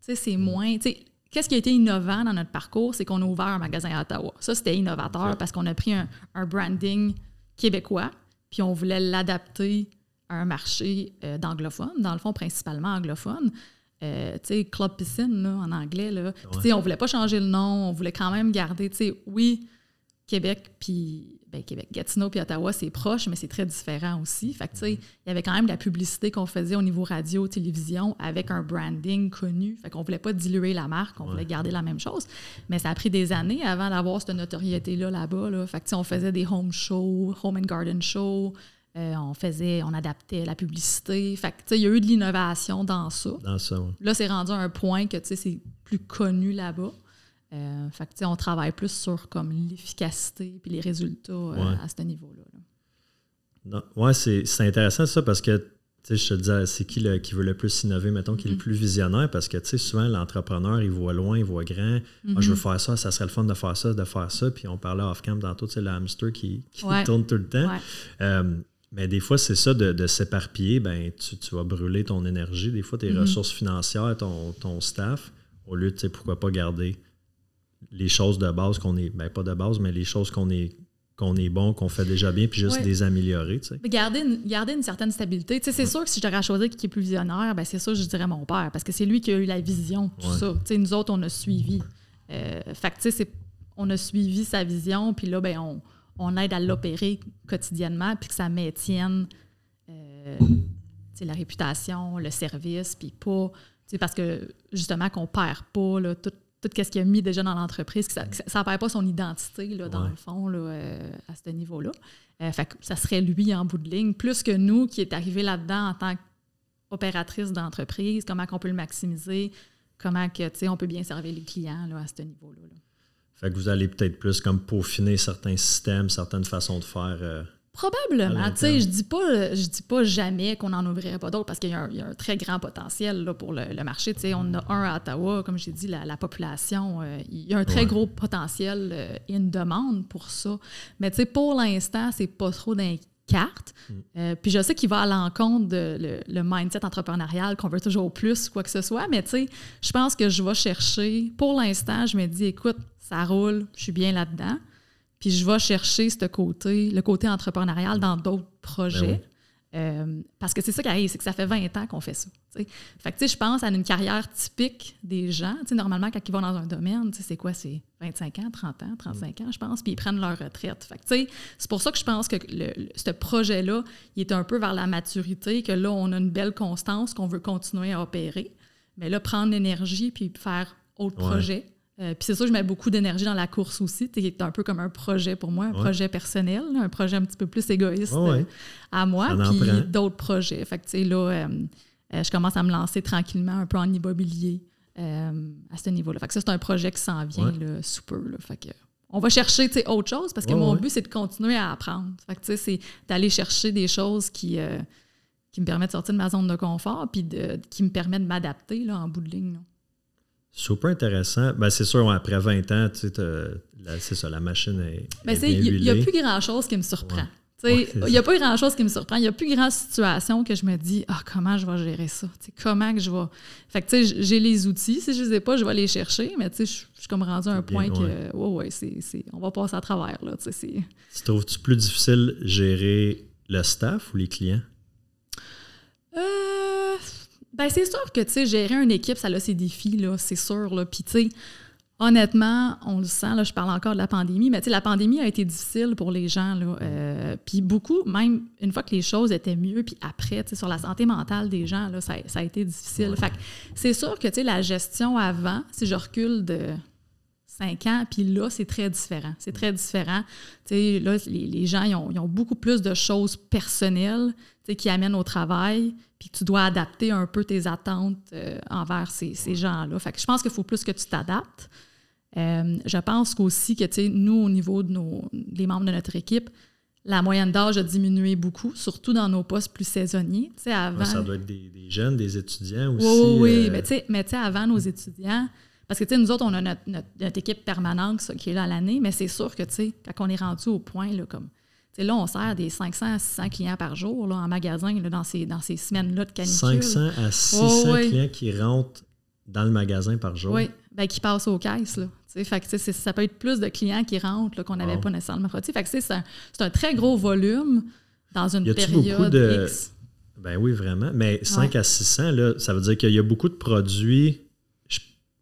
sais, c'est moins. Tu sais, qu'est-ce qui a été innovant dans notre parcours? C'est qu'on a ouvert un magasin à Ottawa. Ça, c'était innovateur parce qu'on a pris un, branding québécois, puis on voulait l'adapter un marché euh, d'anglophones, dans le fond, principalement anglophones. Euh, tu sais, Club Piscine, là, en anglais, là. Puis, tu sais, on voulait pas changer le nom, on voulait quand même garder, tu sais, oui, Québec, puis ben, Québec, Gatineau puis Ottawa, c'est proche, mais c'est très différent aussi. Fait que, tu sais, il y avait quand même de la publicité qu'on faisait au niveau radio, télévision, avec un branding connu. Fait qu'on voulait pas diluer la marque, on voulait garder la même chose. Mais ça a pris des années avant d'avoir cette notoriété-là là-bas. Là. Fait que, tu sais, on faisait des home shows, home and garden shows, euh, on faisait, on adaptait la publicité. Fait que, tu sais, il y a eu de l'innovation dans ça. Dans ça. Là, c'est rendu à un point que, tu sais, c'est plus connu là-bas. Euh, fait que, tu sais, on travaille plus sur comme l'efficacité puis les résultats euh, Ouais. à ce niveau-là. là. Ouais, c'est c'est intéressant ça parce que tu sais, je te disais, c'est qui le- qui veut le plus innover, mettons, qui est le Mhm. plus visionnaire? Parce que tu sais, souvent l'entrepreneur, il voit loin, il voit grand. Ah, je veux Mhm. faire ça, ça serait le fun de faire ça, de faire ça. Puis on parlait off-cam tantôt, tu sais, le hamster qui, qui Ouais. tourne tout le temps. Mais des fois, c'est ça de, de s'éparpiller, ben, tu, tu vas brûler ton énergie, des fois tes Mhm. ressources financières, ton, ton staff, au lieu de, pourquoi pas garder les choses de base qu'on est, ben pas de base, mais les choses qu'on est qu'on est bon, qu'on fait déjà bien, puis juste Ouais. les améliorer, tu sais. Garder une, garder une certaine stabilité. Tu sais, c'est sûr que si je devrais choisir qui est plus visionnaire, ben c'est sûr je dirais mon père, parce que c'est lui qui a eu la vision, tout Ouais. ça. Tu sais, nous autres, on a suivi. Euh, fait que, on a suivi sa vision, puis là, ben, on, on aide à l'opérer quotidiennement, puis que ça maintienne euh, la réputation, le service, puis pas. Parce que justement, qu'on perd pas là, tout, tout ce qu'il a mis déjà dans l'entreprise, que ça ne perd pas son identité, là, dans Ouais. le fond, là, euh, à ce niveau-là. Euh, fait que ça serait lui en bout de ligne, plus que nous qui est arrivé là-dedans en tant qu'opératrice d'entreprise, comment on peut le maximiser, comment que, on peut bien servir les clients là, à ce niveau-là. là. Fait que vous allez peut-être plus comme peaufiner certains systèmes, certaines façons de faire. euh, Probablement. Tu sais, je dis pas, je dis pas jamais qu'on n'en ouvrirait pas d'autres parce qu'il y, a un- il y a un très grand potentiel là, pour le, le marché. Tu sais, on a un à Ottawa, comme j'ai dit, la, la population, euh, il y a un très Ouais. gros potentiel euh, et une demande pour ça. Mais tu sais, pour l'instant, c'est pas trop dans les cartes. Mm. Euh, puis je sais qu'il va à l'encontre de le, le mindset entrepreneurial, qu'on veut toujours plus, quoi que ce soit. Mais tu sais, je pense que je vais chercher. Pour l'instant, je me dis, écoute, ça roule, je suis bien là-dedans. Puis je vais chercher ce côté, le côté entrepreneurial dans d'autres projets. Euh, parce que c'est ça qui arrive, c'est que ça fait 20 ans qu'on fait ça. tu sais. Fait que tu sais, je pense à une carrière typique des gens. Tu sais, normalement, quand ils vont dans un domaine, tu sais, c'est quoi? C'est 25 ans, 30 ans, 35 ans, je pense, puis ils prennent leur retraite. Fait que, tu sais, c'est pour ça que je pense que le- le- ce projet-là, il est un peu vers la maturité, que là, on a une belle constance qu'on veut continuer à opérer. Mais là, prendre l'énergie puis faire autre Ouais. projet. Euh, puis c'est sûr que je mets beaucoup d'énergie dans la course aussi. C'est un peu comme un projet pour moi, un Ouais. projet personnel, un projet un petit peu plus égoïste ouais. euh, à moi, puis d'autres projets. Fait que, tu sais, là, euh, je commence à me lancer tranquillement un peu en immobilier à ce niveau-là. Fait que ça, c'est un projet qui s'en vient Ouais. là, sous peu. là. Fait que on va chercher autre chose parce que mon but, c'est de continuer à apprendre. Fait que, tu sais, c'est d'aller chercher des choses qui, qui me permettent de sortir de ma zone de confort puis de, qui me permettent de m'adapter en bout de ligne. là. Super intéressant. Ben, c'est sûr, après 20 ans, tu sais, c'est ça, la machine est. Est bien il n'y a plus grand-chose qui me surprend. Ouais. Sais, Ouais, Il n'y a pas grand-chose qui me surprend. Il n'y a plus grand situation que je me dis ah comment je vais gérer ça? Tu sais, comment que je vais? Fait que tu sais, j'ai les outils. Si je ne les ai pas, je vais les chercher. Mais tu sais, je suis comme rendu à un point que ouais. ouais, c'est, c'est- on va passer à travers. Là, Tu trouves-tu plus difficile gérer le staff ou les clients? Euh, ben c'est sûr que tu sais, gérer une équipe, ça a ses défis, là, c'est sûr. Là. Puis tu sais, honnêtement, on le sent, là, je parle encore de la pandémie, mais tu sais, la pandémie a été difficile pour les gens. Là, euh, puis beaucoup, même une fois que les choses étaient mieux, puis après, tu sais, sur la santé mentale des gens, là, ça, ça a été difficile. Fait que c'est sûr que tu sais, la gestion avant, si je recule de 5 ans, puis là, c'est très différent. C'est très différent. Tu sais, là, les, les gens, ils ont, ils ont beaucoup plus de choses personnelles qui amènent au travail, puis tu dois adapter un peu tes attentes euh, envers ces, ces gens-là. Fait que je pense qu'il faut plus que tu t'adaptes. Euh, je pense qu'aussi que, tu sais, nous, au niveau de nos, des membres de notre équipe, la moyenne d'âge a diminué beaucoup, surtout dans nos postes plus saisonniers. Tu sais, avant, ça doit être des, des jeunes, des étudiants aussi. oui, oui, euh, Mais tu sais, mais tu sais, avant nos étudiants, parce que tu sais, nous autres, on a notre, notre- notre équipe permanente qui est là à l'année, mais c'est sûr que tu sais, quand on est rendu au point, là, comme. Tu sais, Là, on sert des 500 à 600 clients par jour là, en magasin là, dans ces, dans ces semaines-là de canicule. 500 à 600 Oh, oui. clients qui rentrent dans le magasin par jour. Oui, ben, qui passent aux caisses. Là. Fait que, ça peut être plus de clients qui rentrent qu'on n'avait Wow. pas nécessairement. Fait que, c'est un, c'est un très gros volume dans une Y a-tu beaucoup période de- X. Ben oui, vraiment. Mais 5 à 600, là, ça veut dire qu'il y a beaucoup de produits.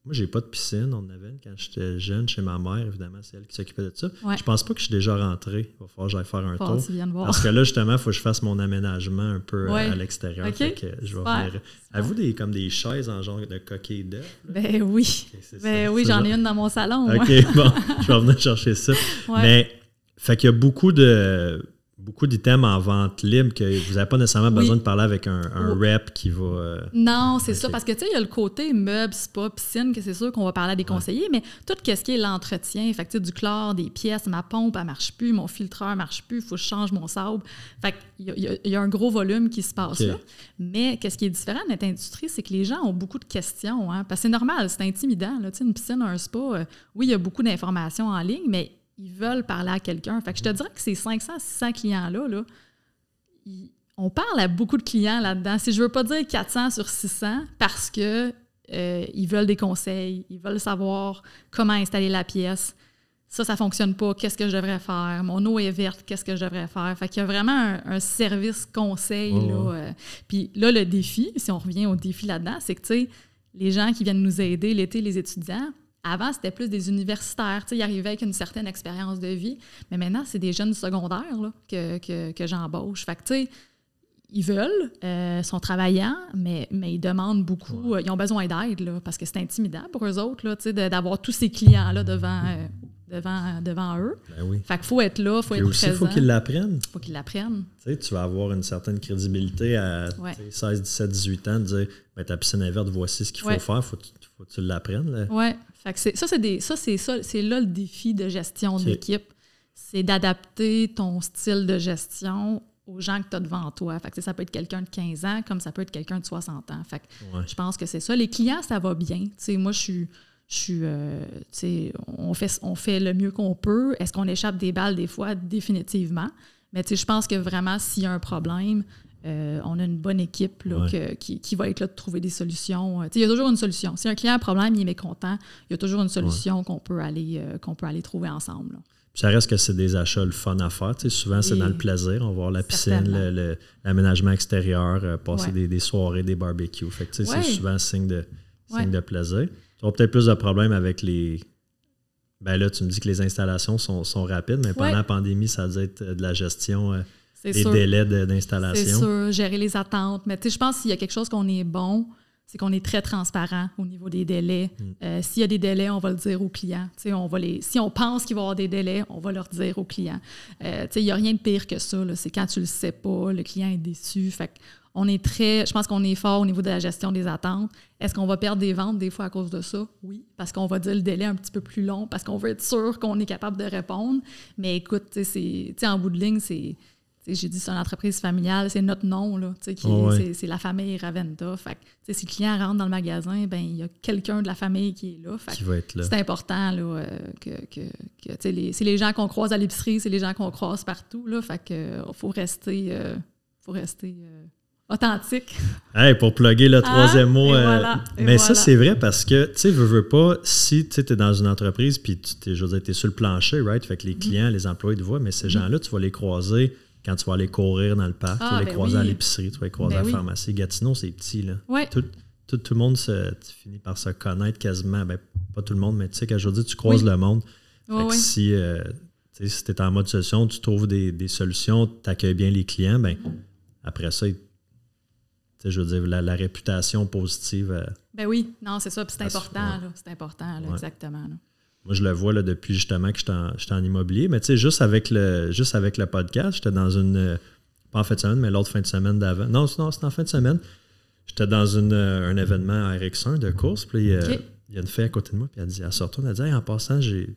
Moi, j'ai pas de piscine. On en avait une quand j'étais jeune chez ma mère, évidemment, c'est elle qui s'occupait de ça. Ouais. Je pense pas que je suis déjà rentré. Il va falloir que j'aille faire un Faut tour. voir. Parce que là, justement, il faut que je fasse mon aménagement un peu euh, Ouais. à l'extérieur. Ok. Fait que je vais venir. Avez-vous des, comme des chaises en genre de coquille d'œuf? Ben oui. Ben ça, oui, j'en genre- ai une dans mon salon. moi. OK, bon, je vais venir chercher ça. Ouais. Mais, fait qu'il y a beaucoup de beaucoup d'items en vente libre que vous n'avez pas nécessairement Oui. besoin de parler avec un, un Oui. rep qui va. euh, Non, c'est ça, parce que tu sais, il y a le côté meubles, spa, piscine, que c'est sûr qu'on va parler à des conseillers, mais tout ce qui est l'entretien, fait que tu sais, du chlore, des pièces, ma pompe, elle marche plus, mon filtreur marche plus, il faut que je change mon sable. Fait qu'il y, a- il y a- il y a un gros volume qui se passe là. Mais qu'est-ce qui est différent de notre industrie, c'est que les gens ont beaucoup de questions, hein, parce que c'est normal, c'est intimidant. Là, Tu sais, une piscine, un spa, euh, oui, il y a beaucoup d'informations en ligne, mais ils veulent parler à quelqu'un. Fait que je te dirais que ces 500, 600 clients-là, là, on parle à beaucoup de clients là-dedans. Si je veux pas dire 400 sur 600, parce que euh, ils veulent des conseils, ils veulent savoir comment installer la pièce. Ça, ça fonctionne pas. Qu'est-ce que je devrais faire? Mon eau est verte. Qu'est-ce que je devrais faire? Fait qu'il y a vraiment un, un service conseil. Là, euh. Puis là, le défi, si on revient au défi là-dedans, c'est que, tu sais, les gens qui viennent nous aider l'été, les étudiants, avant, c'était plus des universitaires. Tu sais, ils arrivaient avec une certaine expérience de vie. Mais maintenant, c'est des jeunes secondaires là, que, que, que j'embauche. Fait que, tu sais, ils veulent, euh, sont travaillants, mais, mais ils demandent beaucoup, euh, ils ont besoin d'aide, parce que c'est intimidant pour eux autres, d'avoir tous ces clients-là devant, euh, devant, devant eux. Ben oui. Fait qu'il faut être là, il faut Puis être aussi, il présent. faut qu'ils l'apprennent. faut qu'ils l'apprennent. Tu sais, tu vas avoir une certaine crédibilité à Ouais. tu sais, 16, 17, 18 ans de dire ben, ta piscine est verte, voici ce qu'il faut Ouais. faire, faut, faut que tu l'apprennes. c'est- ça, c'est des, ça, c'est ça, c'est là le défi de gestion d'équipe. C'est d'adapter ton style de gestion aux gens que tu as devant toi. Fait que, ça peut être quelqu'un de 15 ans comme ça peut être quelqu'un de 60 ans. Fait que Ouais. je pense que c'est ça. Les clients, ça va bien. Moi, je suis. Je suis, euh, on fait, on fait le mieux qu'on peut. Est-ce qu'on échappe des balles des fois? Définitivement. Mais je pense que vraiment, s'il y a un problème, euh, on a une bonne équipe là, Ouais. que- qui, qui va être là de trouver des solutions. Euh, Il y a toujours une solution. Si un client a un problème, il est mécontent, il y a toujours une solution qu'on peut, aller, euh, qu'on peut aller trouver ensemble. là. Ça reste que c'est des achats le fun à faire. Souvent, c'est dans le plaisir. On va voir la piscine, l'aménagement extérieur, euh, passer Ouais. des, des soirées, des barbecues. Fait c'est souvent signe de, signe de plaisir. Tu auras peut-être plus de problèmes avec les. Ben là, tu me dis que les installations sont, sont rapides, mais pendant Ouais. la pandémie, ça dû être de la gestion, sûr. délais de- C'est d'installation. sûr, gérer les attentes. Mais tu sais, je pense qu'il y a quelque chose qu'on est bon, c'est qu'on est très transparent au niveau des délais. Mm. Euh, S'il y a des délais, on va le dire aux clients. Tu sais, on va les, si on pense qu'il va y avoir des délais, on va leur dire aux clients. Euh, tu sais, il n'y a rien de pire que ça. C'est quand tu le sais pas, le client est déçu. Fait que on est très, je pense qu'on est fort au niveau de la gestion des attentes. Est-ce qu'on va perdre des ventes des fois à cause de ça? Oui, parce qu'on va dire le délai un petit peu plus long, parce qu'on veut être sûr qu'on est capable de répondre. Mais écoute, tu sais, c'est- tu sais, en bout de ligne, c'est J'ai dit c'est une entreprise familiale, c'est notre nom, là, Ouais. c'est, la famille Raventa. Fait que, si le client rentre dans le magasin, ben il y a quelqu'un de la famille qui est là. Fait Qui va être là. c'est important là, euh, que, que, c'est les gens qu'on croise à l'épicerie, c'est les gens qu'on croise partout. Là, fait que euh, faut rester, euh, faut rester euh, authentique. [LAUGHS] Hey, pour plugger le troisième Ah, mot. euh, voilà, et mais ça, c'est vrai parce que, tu sais, veux, veux pas, si tu es dans une entreprise puis tu es, je veux dire, t'es sur le plancher, right? Fait que les Mm-hmm. clients, les employés te voient, mais ces gens-là, tu vas les croiser quand tu vas aller courir dans le parc, tu Ah, vas les ben croiser à l'épicerie, tu vas les croiser Ben à la oui. pharmacie. Gatineau, c'est petit, là. Ouais. Tout, tout, tout le monde se, tu finis par se connaître quasiment. Ben, pas tout le monde, mais tu sais, quand je veux dire, tu croises Oui. le monde. Fait que si, euh, tu sais, si tu es en mode solution, tu trouves des, des solutions, tu accueilles bien les clients, ben, après ça, je veux dire, la, la réputation positive, euh, Ben oui, non, c'est ça. Puis c'est important, ouais. C'est important, là, Ouais. exactement. là. Moi, je le vois là, depuis justement que j'étais en, immobilier, mais tu sais, juste avec le, juste avec le podcast, j'étais dans une, euh, pas en fin de semaine, mais l'autre fin de semaine d'avant. Non, non c'était en fin de semaine. J'étais dans une, euh, un événement à RX1 de course, puis euh, il y a une fille à côté de moi, puis elle dit, elle se retourne, elle dit, Hey, en passant, j'ai,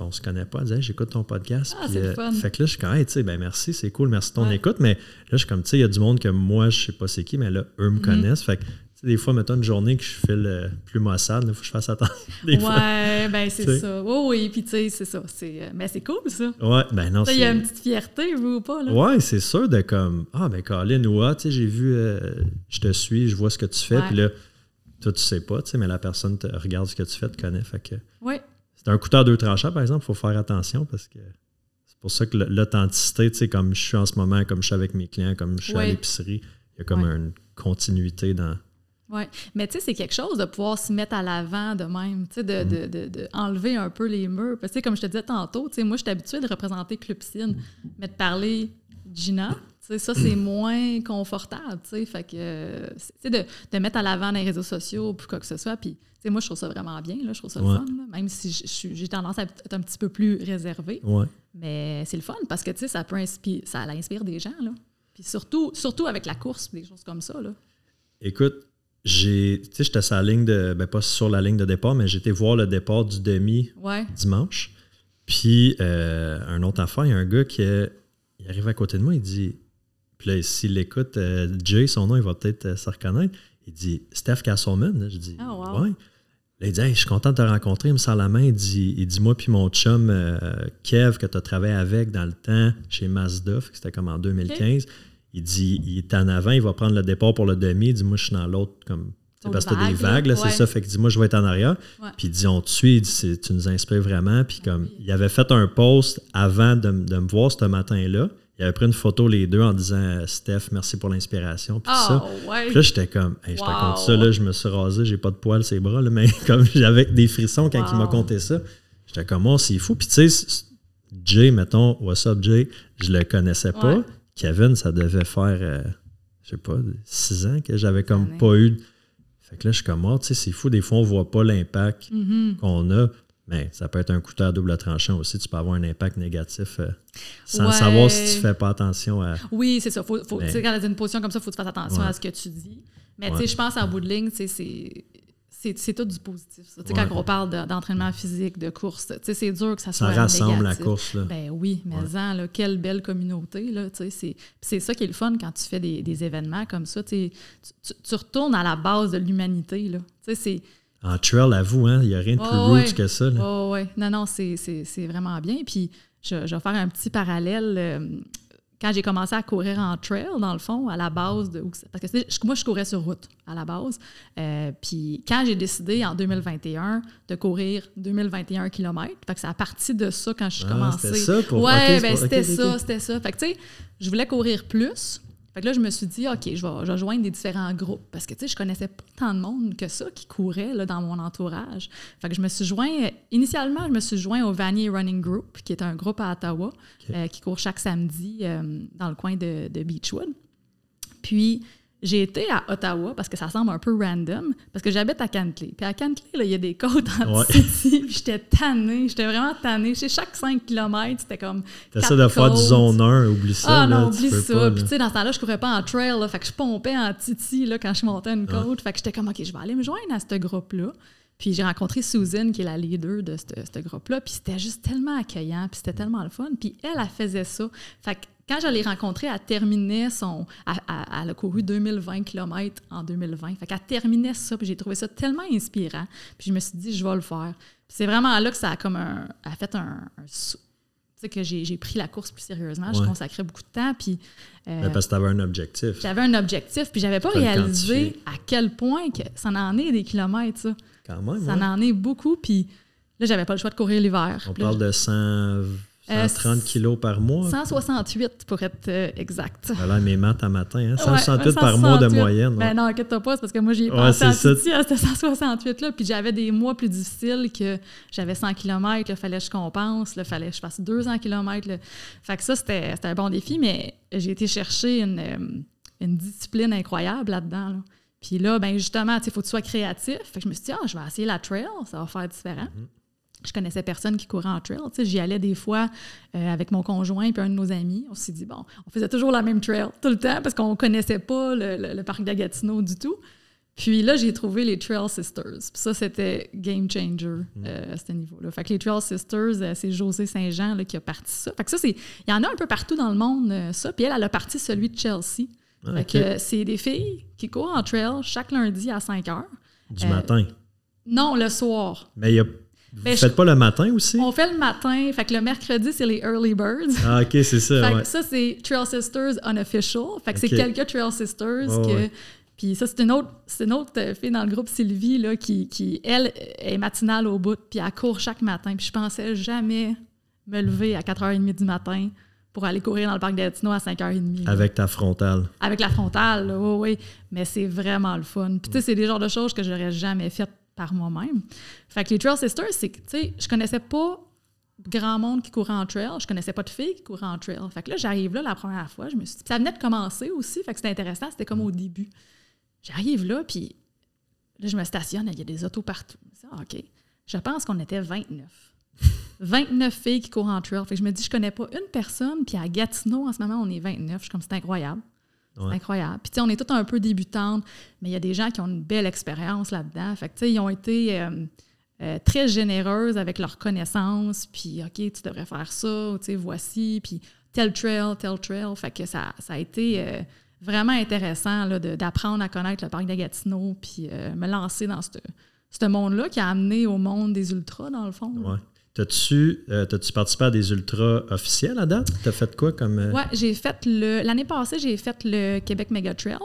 on se connaît pas, elle dit, Hey, j'écoute ton podcast. Ah, Puis, euh, fun. Fait que là, je suis comme, hey, tu sais, ben merci, c'est cool, merci de ton Ouais. écoute, mais là, je suis comme, tu sais, il y a du monde que moi, je sais pas c'est qui, mais là, eux me Mhm. connaissent. Fait que, sais, des fois, mettons une journée que je file euh, plus maussade, il faut que je fasse attention. [LAUGHS] Des fois. Ouais, ben c'est [LAUGHS] ça. Oui, oui, puis tu sais, c'est ça. C'est, euh, mais c'est cool, ça. Ouais, ben non, Ça, Il y a c'est- une petite fierté, vous ou pas, là? Ouais, c'est sûr de comme Ah ben Colin ou ah, tu sais, j'ai vu euh, je te suis, je vois ce que tu fais, Ouais. puis là, toi tu sais pas, tu sais, mais la personne te regarde ce que tu fais, te connaît. Fait que Oui, c'est un couteau à deux tranchants, par exemple, il faut faire attention parce que c'est pour ça que l'authenticité, tu sais, comme je suis en ce moment, comme je suis avec mes clients, comme je suis à Ouais. l'épicerie, il y a comme une continuité dans. Oui, mais tu sais, c'est quelque chose de pouvoir se mettre à l'avant de même, tu sais, de, de, de, de, enlever un peu les murs. Parce que, comme je te disais tantôt, tu sais, moi, je suis habituée de représenter Clubcine, mais de parler Gina, tu sais, ça, c'est [CLEARS THROAT] moins confortable, tu sais. Fait que, c'est de, de mettre à l'avant les réseaux sociaux, ou quoi que ce soit. Puis, tu sais, moi, je trouve ça vraiment bien, là, je trouve ça le fun, là, même si j'ai tendance à être un petit peu plus réservée. Ouais. Mais c'est le fun parce que, tu sais, ça peut inspirer, ça inspire des gens, là. Puis surtout, surtout avec la course, des choses comme ça, là. Écoute, j'ai, tu sais, j'étais sur la ligne de, ben pas sur la ligne de départ, mais j'étais voir le départ du demi ouais. dimanche. Puis, euh, un autre affaire, il y a un gars qui il arrive à côté de moi, il dit, puis là, s'il écoute, euh, Jay, son nom, il va peut-être euh, se reconnaître. Il dit, Steph Castleman. Je dis, oh, wow. ouais. Là, il dit, hey, je suis content de te rencontrer. Il me sort la main. Il dit, il dit moi, puis mon chum Kev, que tu as travaillé avec dans le temps chez Mazda, c'était comme en 2015. Okay. Il dit, il est en avant, il va prendre le départ pour le demi. Il dit, moi, je suis dans l'autre, comme. parce que tu as des vagues, là, c'est ça. Fait qu'il dit, moi, je vais être en arrière. Ouais. Puis il dit, on te suit. Il dit, tu nous inspires vraiment. Puis comme, il avait fait un post avant de, de me voir ce matin-là. Il avait pris une photo les deux en disant, Steph, merci pour l'inspiration. Puis oh, ça. Ouais. Puis là, j'étais comme, hey, je te compte ça, là, je me suis rasé, j'ai pas de poils ces bras, là, mais [LAUGHS] comme j'avais des frissons quand il m'a conté ça. J'étais comme, oh, c'est fou. Puis tu sais, Jay, mettons, what's up, Jay, je le connaissais pas. Kevin, ça devait faire, euh, je sais pas, six ans que j'avais comme pas eu. Fait que là, je suis comme, oh, tu sais, c'est fou, des fois, on voit pas l'impact Mhm. qu'on a. Mais ça peut être un couteau à double tranchant aussi. Tu peux avoir un impact négatif euh, sans Ouais. savoir si tu fais pas attention à. Oui, c'est ça. Faut, faut, Mais- tu sais, Quand tu une position comme ça, il faut que tu fasses attention Ouais. à ce que tu dis. Mais tu sais, je pense en bout de ligne, tu sais, c'est. C'est tout du positif. ça. Ouais. Quand on parle de- d'entraînement physique, de course, c'est dur que ça Ça soit rassemble la course. Là. Ben oui, mais Ouais. en, là, quelle belle communauté. C'est, ça qui est le fun quand tu fais des, des événements comme ça. tu Tu, retournes à la base de l'humanité. En trail, avoue, hein, il n'y a rien de plus Ouais, roots ouais. que ça. là. Oh, ouais. Non, non, c'est, c'est, c'est vraiment bien. Puis je, je vais faire un petit parallèle. Quand j'ai commencé à courir en trail, dans le fond, à la base de. Parce que moi, je courais sur route à la base. Euh, puis quand j'ai décidé en 2021 de courir 2021 km, fait que c'est à partir de ça quand je suis Ah, commencé. c'était ça pour- Ouais, ok, c'est ben c'était ça, c'était ça. Fait que tu sais, je voulais courir plus. Fait que là, je me suis dit, OK, je vais, je vais joindre des différents groupes. Parce que, tu sais, je connaissais pas tant de monde que ça qui courait là, dans mon entourage. Fait que je me suis joint, initialement, je me suis joint au Vanier Running Group, qui est un groupe à Ottawa, euh, qui court chaque samedi euh, dans le coin de, de Beechwood. Puis, j'ai été à Ottawa parce que ça semble un peu random, parce que j'habite à Cantley. Puis à Cantley, il y a des côtes en Ouais. city. Puis j'étais tannée, j'étais vraiment tannée. Chez chaque 5 km, c'était comme. T'essaies de faire du zone 1, oublie ça. Ah non, oublie ça. pas, Puis tu sais, dans ce temps-là, je courais pas en trail, là, fait que je pompais en titi là, quand je montais une côte. Fait que j'étais comme, OK, je vais aller me joindre à ce groupe-là. Puis j'ai rencontré Susan, qui est la leader de ce groupe-là. Puis c'était juste tellement accueillant, puis c'était tellement le fun. Puis elle, elle faisait ça. Fait que quand je l'ai rencontrée, elle terminait son... Elle, elle- elle a couru 2020 km en 2020. Fait qu'elle terminait ça, puis j'ai trouvé ça tellement inspirant. Puis je me suis dit, je vais le faire. Puis c'est vraiment là que ça a comme un... a fait un... un tu sais, que j'ai pris la course plus sérieusement. Je Ouais. consacrais beaucoup de temps. Puis euh, Mais parce que t'avais un objectif. j'avais un objectif, puis j'avais pas réalisé à quel point que ça en est des kilomètres, ça. Quand même, Ça ouais. en est beaucoup, puis là, j'avais pas le choix de courir l'hiver. On là, parle de 100, Euh, 130 kilos par mois. 168 pour être euh, exact. Voilà mes maths à matin. Hein? Ouais, 168 par mois de 168. moyenne. ouais. Ben non, inquiète-toi pas, c'est parce que moi, j'y ai Ouais, pensé à ce 168-là, puis j'avais des mois plus difficiles que j'avais 100 km, il fallait que je compense, il fallait que je fasse 200 km. là. Fait que ça, c'était un bon défi, mais j'ai été chercher une, euh, une discipline incroyable là-dedans. là. Puis là, ben justement, il faut que tu sois créatif. Fait que je me suis dit, ah, je vais essayer la trail, ça va faire différent. Je connaissais personne qui courait en trail. Tu sais, J'y allais des fois euh, avec mon conjoint puis un de nos amis. On s'est dit, bon, on faisait toujours la même trail tout le temps parce qu'on connaissait pas le, le- le parc de Gatineau du tout. Puis là, j'ai trouvé les Trail Sisters. Puis ça, c'était game changer euh, à ce niveau-là. Fait que les Trail Sisters, euh, c'est José Saint-Jean qui a parti ça. Fait que ça, c'est. Il y en a un peu partout dans le monde, ça. Puis elle, elle a parti celui de Chelsea. Ah, Fait ok. que euh, c'est des filles qui courent en trail chaque lundi à 5 heures. Du euh, matin? Non, le soir. Mais il y a... vous je- faites pas le matin aussi? On fait le matin. Fait que le mercredi, c'est les Early Birds. Ah, ok, c'est ça. Fait ouais. que ça, c'est Trail Sisters Unofficial. Fait que c'est quelques Trail Sisters Ouais, que. ouais. Puis ça, c'est une autre, c'est une autre euh, fille dans le groupe, Sylvie, là, qui, qui, elle, est matinale au bout, puis elle court chaque matin. Puis je pensais jamais me lever à 4h30 du matin pour aller courir dans le parc d'Etino à 5h30. là. Avec ta frontale. Avec la frontale, là, oui, oui. Mais c'est vraiment le fun. Puis, tu sais, c'est des genres de choses que j'aurais jamais faites par moi-même. Fait que les Trail Sisters, c'est que, tu sais, je connaissais pas grand monde qui courait en trail. Je connaissais pas de filles qui couraient en trail. Fait que là, j'arrive là la première fois. Je me suis dit, ça venait de commencer aussi. Fait que c'était intéressant. C'était comme au début. J'arrive là, puis là, je me stationne. Il y a des autos partout. Je me dis, Ah, OK. Je pense qu'on était 29. 29 filles qui courent en trail. Fait que je me dis, je connais pas une personne. Puis à Gatineau, en ce moment, on est 29. Je suis comme, c'est incroyable. C'est Ouais. incroyable. Puis, tu sais, on est tous un peu débutantes, mais il y a des gens qui ont une belle expérience là-dedans. Fait que, tu sais, ils ont été euh, euh, très généreuses avec leurs connaissances. Puis, OK, tu devrais faire ça, tu sais, voici. Puis, tel trail, tel trail. Fait que ça, ça a été euh, vraiment intéressant d'apprendre à connaître le parc de Gatineau, puis me lancer dans ce ce monde-là qui a amené au monde des ultras, dans le fond. Ouais. T'as-tu euh, t'as-tu participé à des ultras officiels à date? T'as fait quoi comme. euh, Ouais, j'ai fait le. L'année passée, j'ai fait le Québec Mega Trail,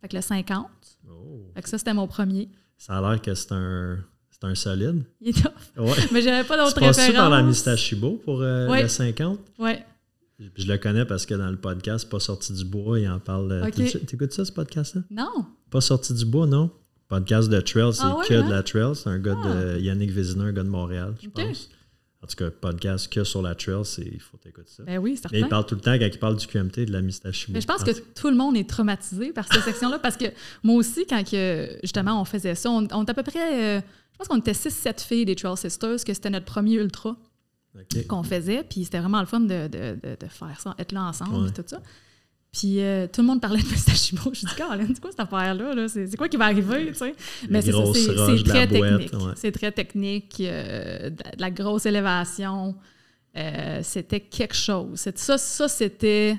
fait que le 50. Oh. Fait que ça, c'était mon premier. Ça a l'air que c'est un, c'est un solide. Il est tough. [LAUGHS] Ouais. Mais j'avais pas Tu d'autres références. par la Mistachibo pour euh, Ouais. le 50? Ouais. Je, je le connais parce que dans le podcast Pas sorti du bois, il en parle. euh, Ok. t'écoutes- ça, ce podcast-là? Non. Pas sorti du bois, non? Podcast de trail, c'est Ah ouais, que hein? de la trail. C'est un gars Ah. de Yannick Vézina, un gars de Montréal, je pense. En tout cas, podcast que sur la trail, c'est il faut t'écouter ça. Ben oui, Mais certain. il parle tout le temps quand il parle du QMT de la Mistachibo. Mais je pense En que tout le monde est traumatisé par cette section-là parce que moi aussi, quand que, justement on faisait ça, on, on était à peu près, euh, je pense qu'on était 6-7 filles des Trail Sisters, que c'était notre premier ultra qu'on faisait, puis c'était vraiment le fun de, de- de- de faire ça, être là ensemble, Ouais. puis tout ça. Puis euh, tout le monde parlait de Pistachio. Je dis, Colin, c'est quoi cette affaire-là? là? C'est c'est quoi qui va arriver? tu sais? Mais c'est très technique. ouais. C'est très technique, euh, de, la grosse élévation. Euh, c'était quelque chose. Ça, ça c'était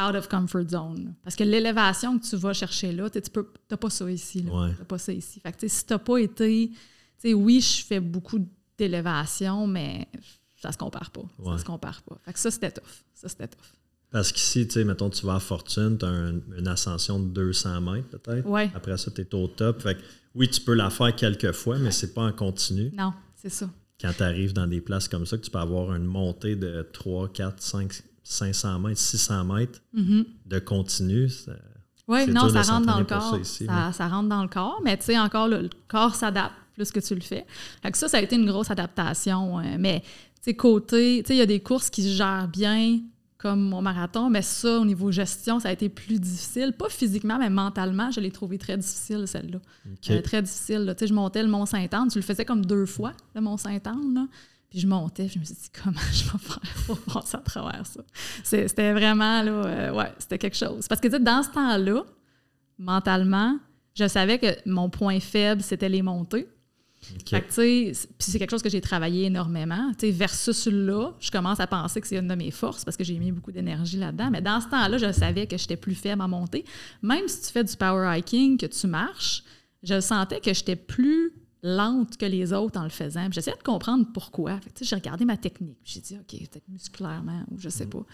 out of comfort zone. Parce que l'élévation que tu vas chercher là, tu tu t'as pas ça ici. là. Ouais. T'as pas ça ici. Fait que, tu si t'as pas été... tu sais, oui, je fais beaucoup d'élévation, mais ça se compare pas. Ouais. Ça se compare pas. Fait que ça, c'était tough. Ça, c'était tough. Parce qu'ici, tu sais, mettons, tu vas à Fortune, tu as une ascension de 200 mètres peut-être. Ouais. Après ça, tu es au top. Fait que, oui, tu peux la faire quelques fois, mais c'est pas en continu. Non, c'est ça. Quand tu arrives dans des places comme ça, que tu peux avoir une montée de 3, 4, 5, 500 mètres, 600 mètres Mhm. de continu. Oui, non, ça rentre dans le corps. ça ici, ça, ça rentre dans le corps, mais tu sais, encore, le, le corps s'adapte plus que tu le fais. Fait que ça, ça a été une grosse adaptation. euh, mais, tu sais, côté, tu sais, il y a des courses qui se gèrent bien, comme mon marathon, mais ça, au niveau gestion, ça a été plus difficile. Pas physiquement, mais mentalement, je l'ai trouvé très difficile, celle-là. Euh, très difficile. là. Tu sais, je montais le Mont-Saint-Anne. Tu le faisais comme deux fois, le Mont-Saint-Anne. Puis je montais, puis je me suis dit, comment je vais faire pour [LAUGHS] passer à travers ça? C'était vraiment, là, euh, ouais, c'était quelque chose. Parce que, tu sais, dans ce temps-là, mentalement, je savais que mon point faible, c'était les montées. Fait que, c'est- quelque chose que j'ai travaillé énormément. Tu sais, versus là, je commence à penser que c'est une de mes forces parce que j'ai mis beaucoup d'énergie là-dedans. Mais dans ce temps-là, je savais que j'étais plus faible en montée. Même si tu fais du power hiking, que tu marches, je sentais que j'étais plus lente que les autres en le faisant. Puis J'essayais de comprendre pourquoi. Fait que, j'ai regardé ma technique. puis J'ai dit, OK, peut-être musculairement ou je sais pas.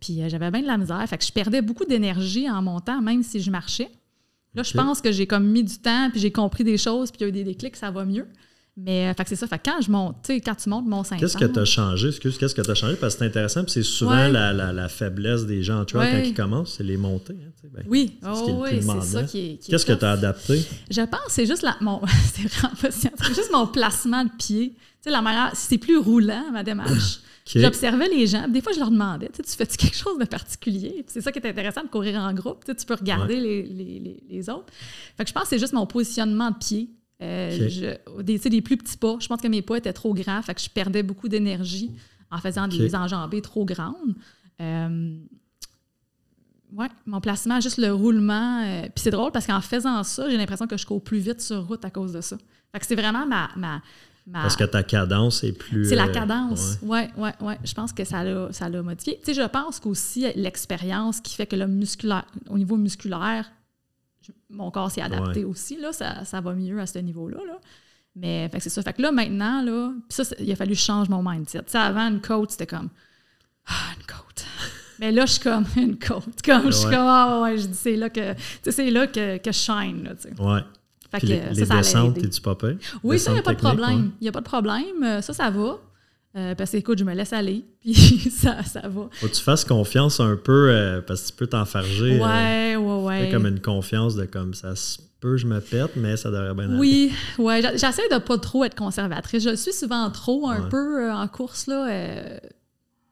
Puis euh, j'avais bien de la misère. Fait que je perdais beaucoup d'énergie en montant, même si je marchais. Là, je pense que j'ai comme mis du temps, puis j'ai compris des choses, puis il y a eu des déclics, ça va mieux. Mais euh, fait que c'est ça. Fait que quand je monte, quand tu montes mon 5 Qu'est-ce que tu as changé? Excuse, qu'est-ce que tu as changé? Parce que c'est intéressant, puis c'est souvent Ouais. la, la- la faiblesse des gens en trail Ouais. quand ils commencent, c'est les montées. hein, ben, Oui, c'est ce qui est le oh, oui, c'est ça qui est. Qu'est-ce que tu as adapté? Je pense que c'est juste la, mon. [LAUGHS] c'est vraiment pas scientifique. juste mon placement de pied. Tu sais, la manière. C'est plus roulant, ma démarche. J'observais les gens. Des fois, je leur demandais, tu fais-tu quelque chose de particulier? C'est ça qui est intéressant de courir en groupe. Tu peux regarder les, les- les- les autres. Fait que je pense que c'est juste mon positionnement de pied. Euh, je- des, plus petits pas. Je pense que mes pas étaient trop grands. Fait que je perdais beaucoup d'énergie en faisant des enjambées trop grandes. Euh, mon placement, juste le roulement. euh, Puis c'est drôle parce qu'en faisant ça, j'ai l'impression que je cours plus vite sur route à cause de ça. Fait que c'est vraiment ma. ma, ma- Parce que ta cadence est plus. c'est la euh, cadence. Ouais, ouais, ouais. Je pense que ça l'a, ça l'a modifié. Tu sais, je pense qu'aussi l'expérience qui fait que le musculaire, au niveau musculaire, je- mon corps s'est adapté aussi. Là, ça, ça va mieux à ce niveau-là. Là. Mais c'est ça. Fait que là, maintenant, là, ça, il a fallu que je change mon mindset. Tu sais, avant, une côte, c'était comme Ah, une côte. Mais là, je suis comme [LAUGHS] une côte. Comme, Je suis comme Ah, ouais, je dis, c'est là que, tu sais, c'est là que, que je shine. Là, tu sais. Ouais. Fait que les, ça, les ça allait descentes, es-tu pas? Oui, ça, il n'y a pas de problème. ouais. Il n'y a pas de problème. Euh, Ça, ça va. Euh, parce que, écoute, je me laisse aller, [LAUGHS] puis ça, ça va. Faut que tu fasses confiance un peu, euh, parce que tu peux t'enfarger. Ouais, ouais, ouais. comme une confiance de comme ça se peut, je me pète, mais ça devrait bien aller. Oui, ouais. J'essaie de pas trop être conservatrice. Je suis souvent trop un peu en course, là.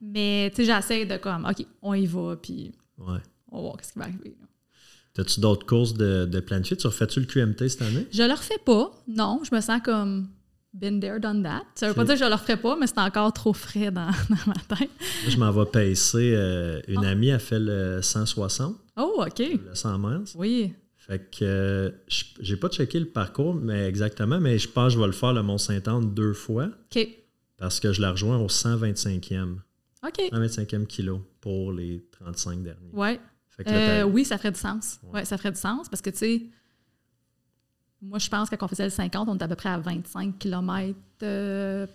mais, tu sais, j'essaie de comme, OK, on y va, puis ouais. on va voir ce qui va arriver. As-tu d'autres courses de, de planifier? Tu refais-tu le QMT cette année? Je le refais pas. Non, je me sens comme been there, done that. Ça veut pas dire que je le referai pas, mais c'est encore trop frais dans, [LAUGHS] ma tête. je m'en vais pacer. Euh, une ah. amie a fait le 160. Oh, OK. Le 100 miles. Oui. Fait que euh, j'ai pas checké le parcours mais exactement, mais je pense que je vais le faire le Mont-Saint-Anne deux fois. OK. Parce que je la rejoins au 125e. OK. 125e kilo pour les 35 derniers. Ouais. Euh, oui, ça ferait du sens. Ouais. ça ferait du sens parce que, tu sais, moi, je pense que quand on faisait le 50, on était à peu près à 25 km euh,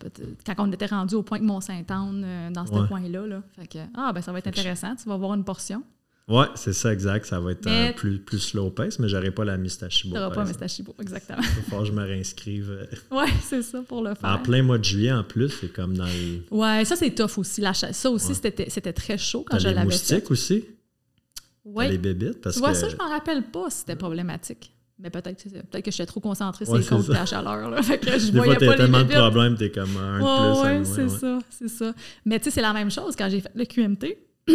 quand on était rendu au point de Mont-Saint-Anne, euh, dans ce coin-là. Là. Fait que, ah, ben ça va être intéressant. Tu vas voir une portion. Oui, c'est ça, exact. Ça va être plus, plus slow pace, mais j'aurais pas la Mistachibo. Tu n'auras pas la Mistachibo, exactement. Il [LAUGHS] faut que je me réinscrive. [LAUGHS] oui, c'est ça pour le faire. En plein mois de juillet, en plus, c'est comme dans le... Oui, ça, c'est tough aussi. La Ça aussi, c'était très chaud quand je l'avais fait. les moustiques aussi? Oui. Les bébites? Parce tu vois, ça, je m'en rappelle pas si c'était problématique. Mais peut-être peut que j'étais trop concentrée sur les côtes de la chaleur. Là. [LAUGHS] Fait que je Des voyais fois, pas tellement de problèmes, t'es comme un ouais, plus. Oui, c'est ça, c'est ça. Mais tu sais, c'est la même chose quand j'ai fait le QMT. [CLEARS THROAT]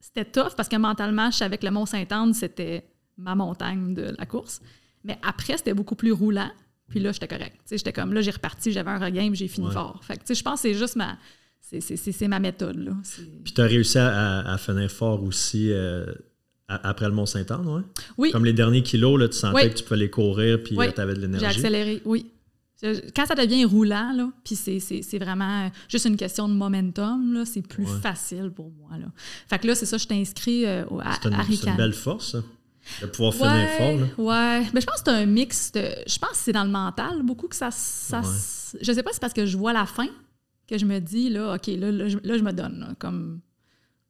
c'était tough parce que mentalement, je savais que le Mont-Saint-Anne, c'était ma montagne de la course. Mais après, c'était beaucoup plus roulant. Puis là, j'étais correct. J'étais comme là, j'ai reparti, j'avais un regain, j'ai fini fort. Fait que je pense que c'est juste ma. C'est ma méthode. Là. Puis tu as réussi à, à, finir fort aussi. Euh, après le Mont-Saint-Anne, ouais? oui? Comme les derniers kilos, là, tu sentais que tu pouvais les courir puis tu avais de l'énergie. J'ai accéléré, oui. Quand ça devient roulant, là, puis c'est vraiment juste une question de momentum, c'est plus facile pour moi. Là. Fait que là, c'est ça, je t'inscris euh, à, C'est une belle force, ça, de pouvoir finir fort. Là. Ouais, mais je pense que c'est un mix de. Je pense que c'est dans le mental beaucoup que ça. ça Je sais pas si c'est parce que je vois la fin que je me dis, là, OK, là, là, je, me donne. comme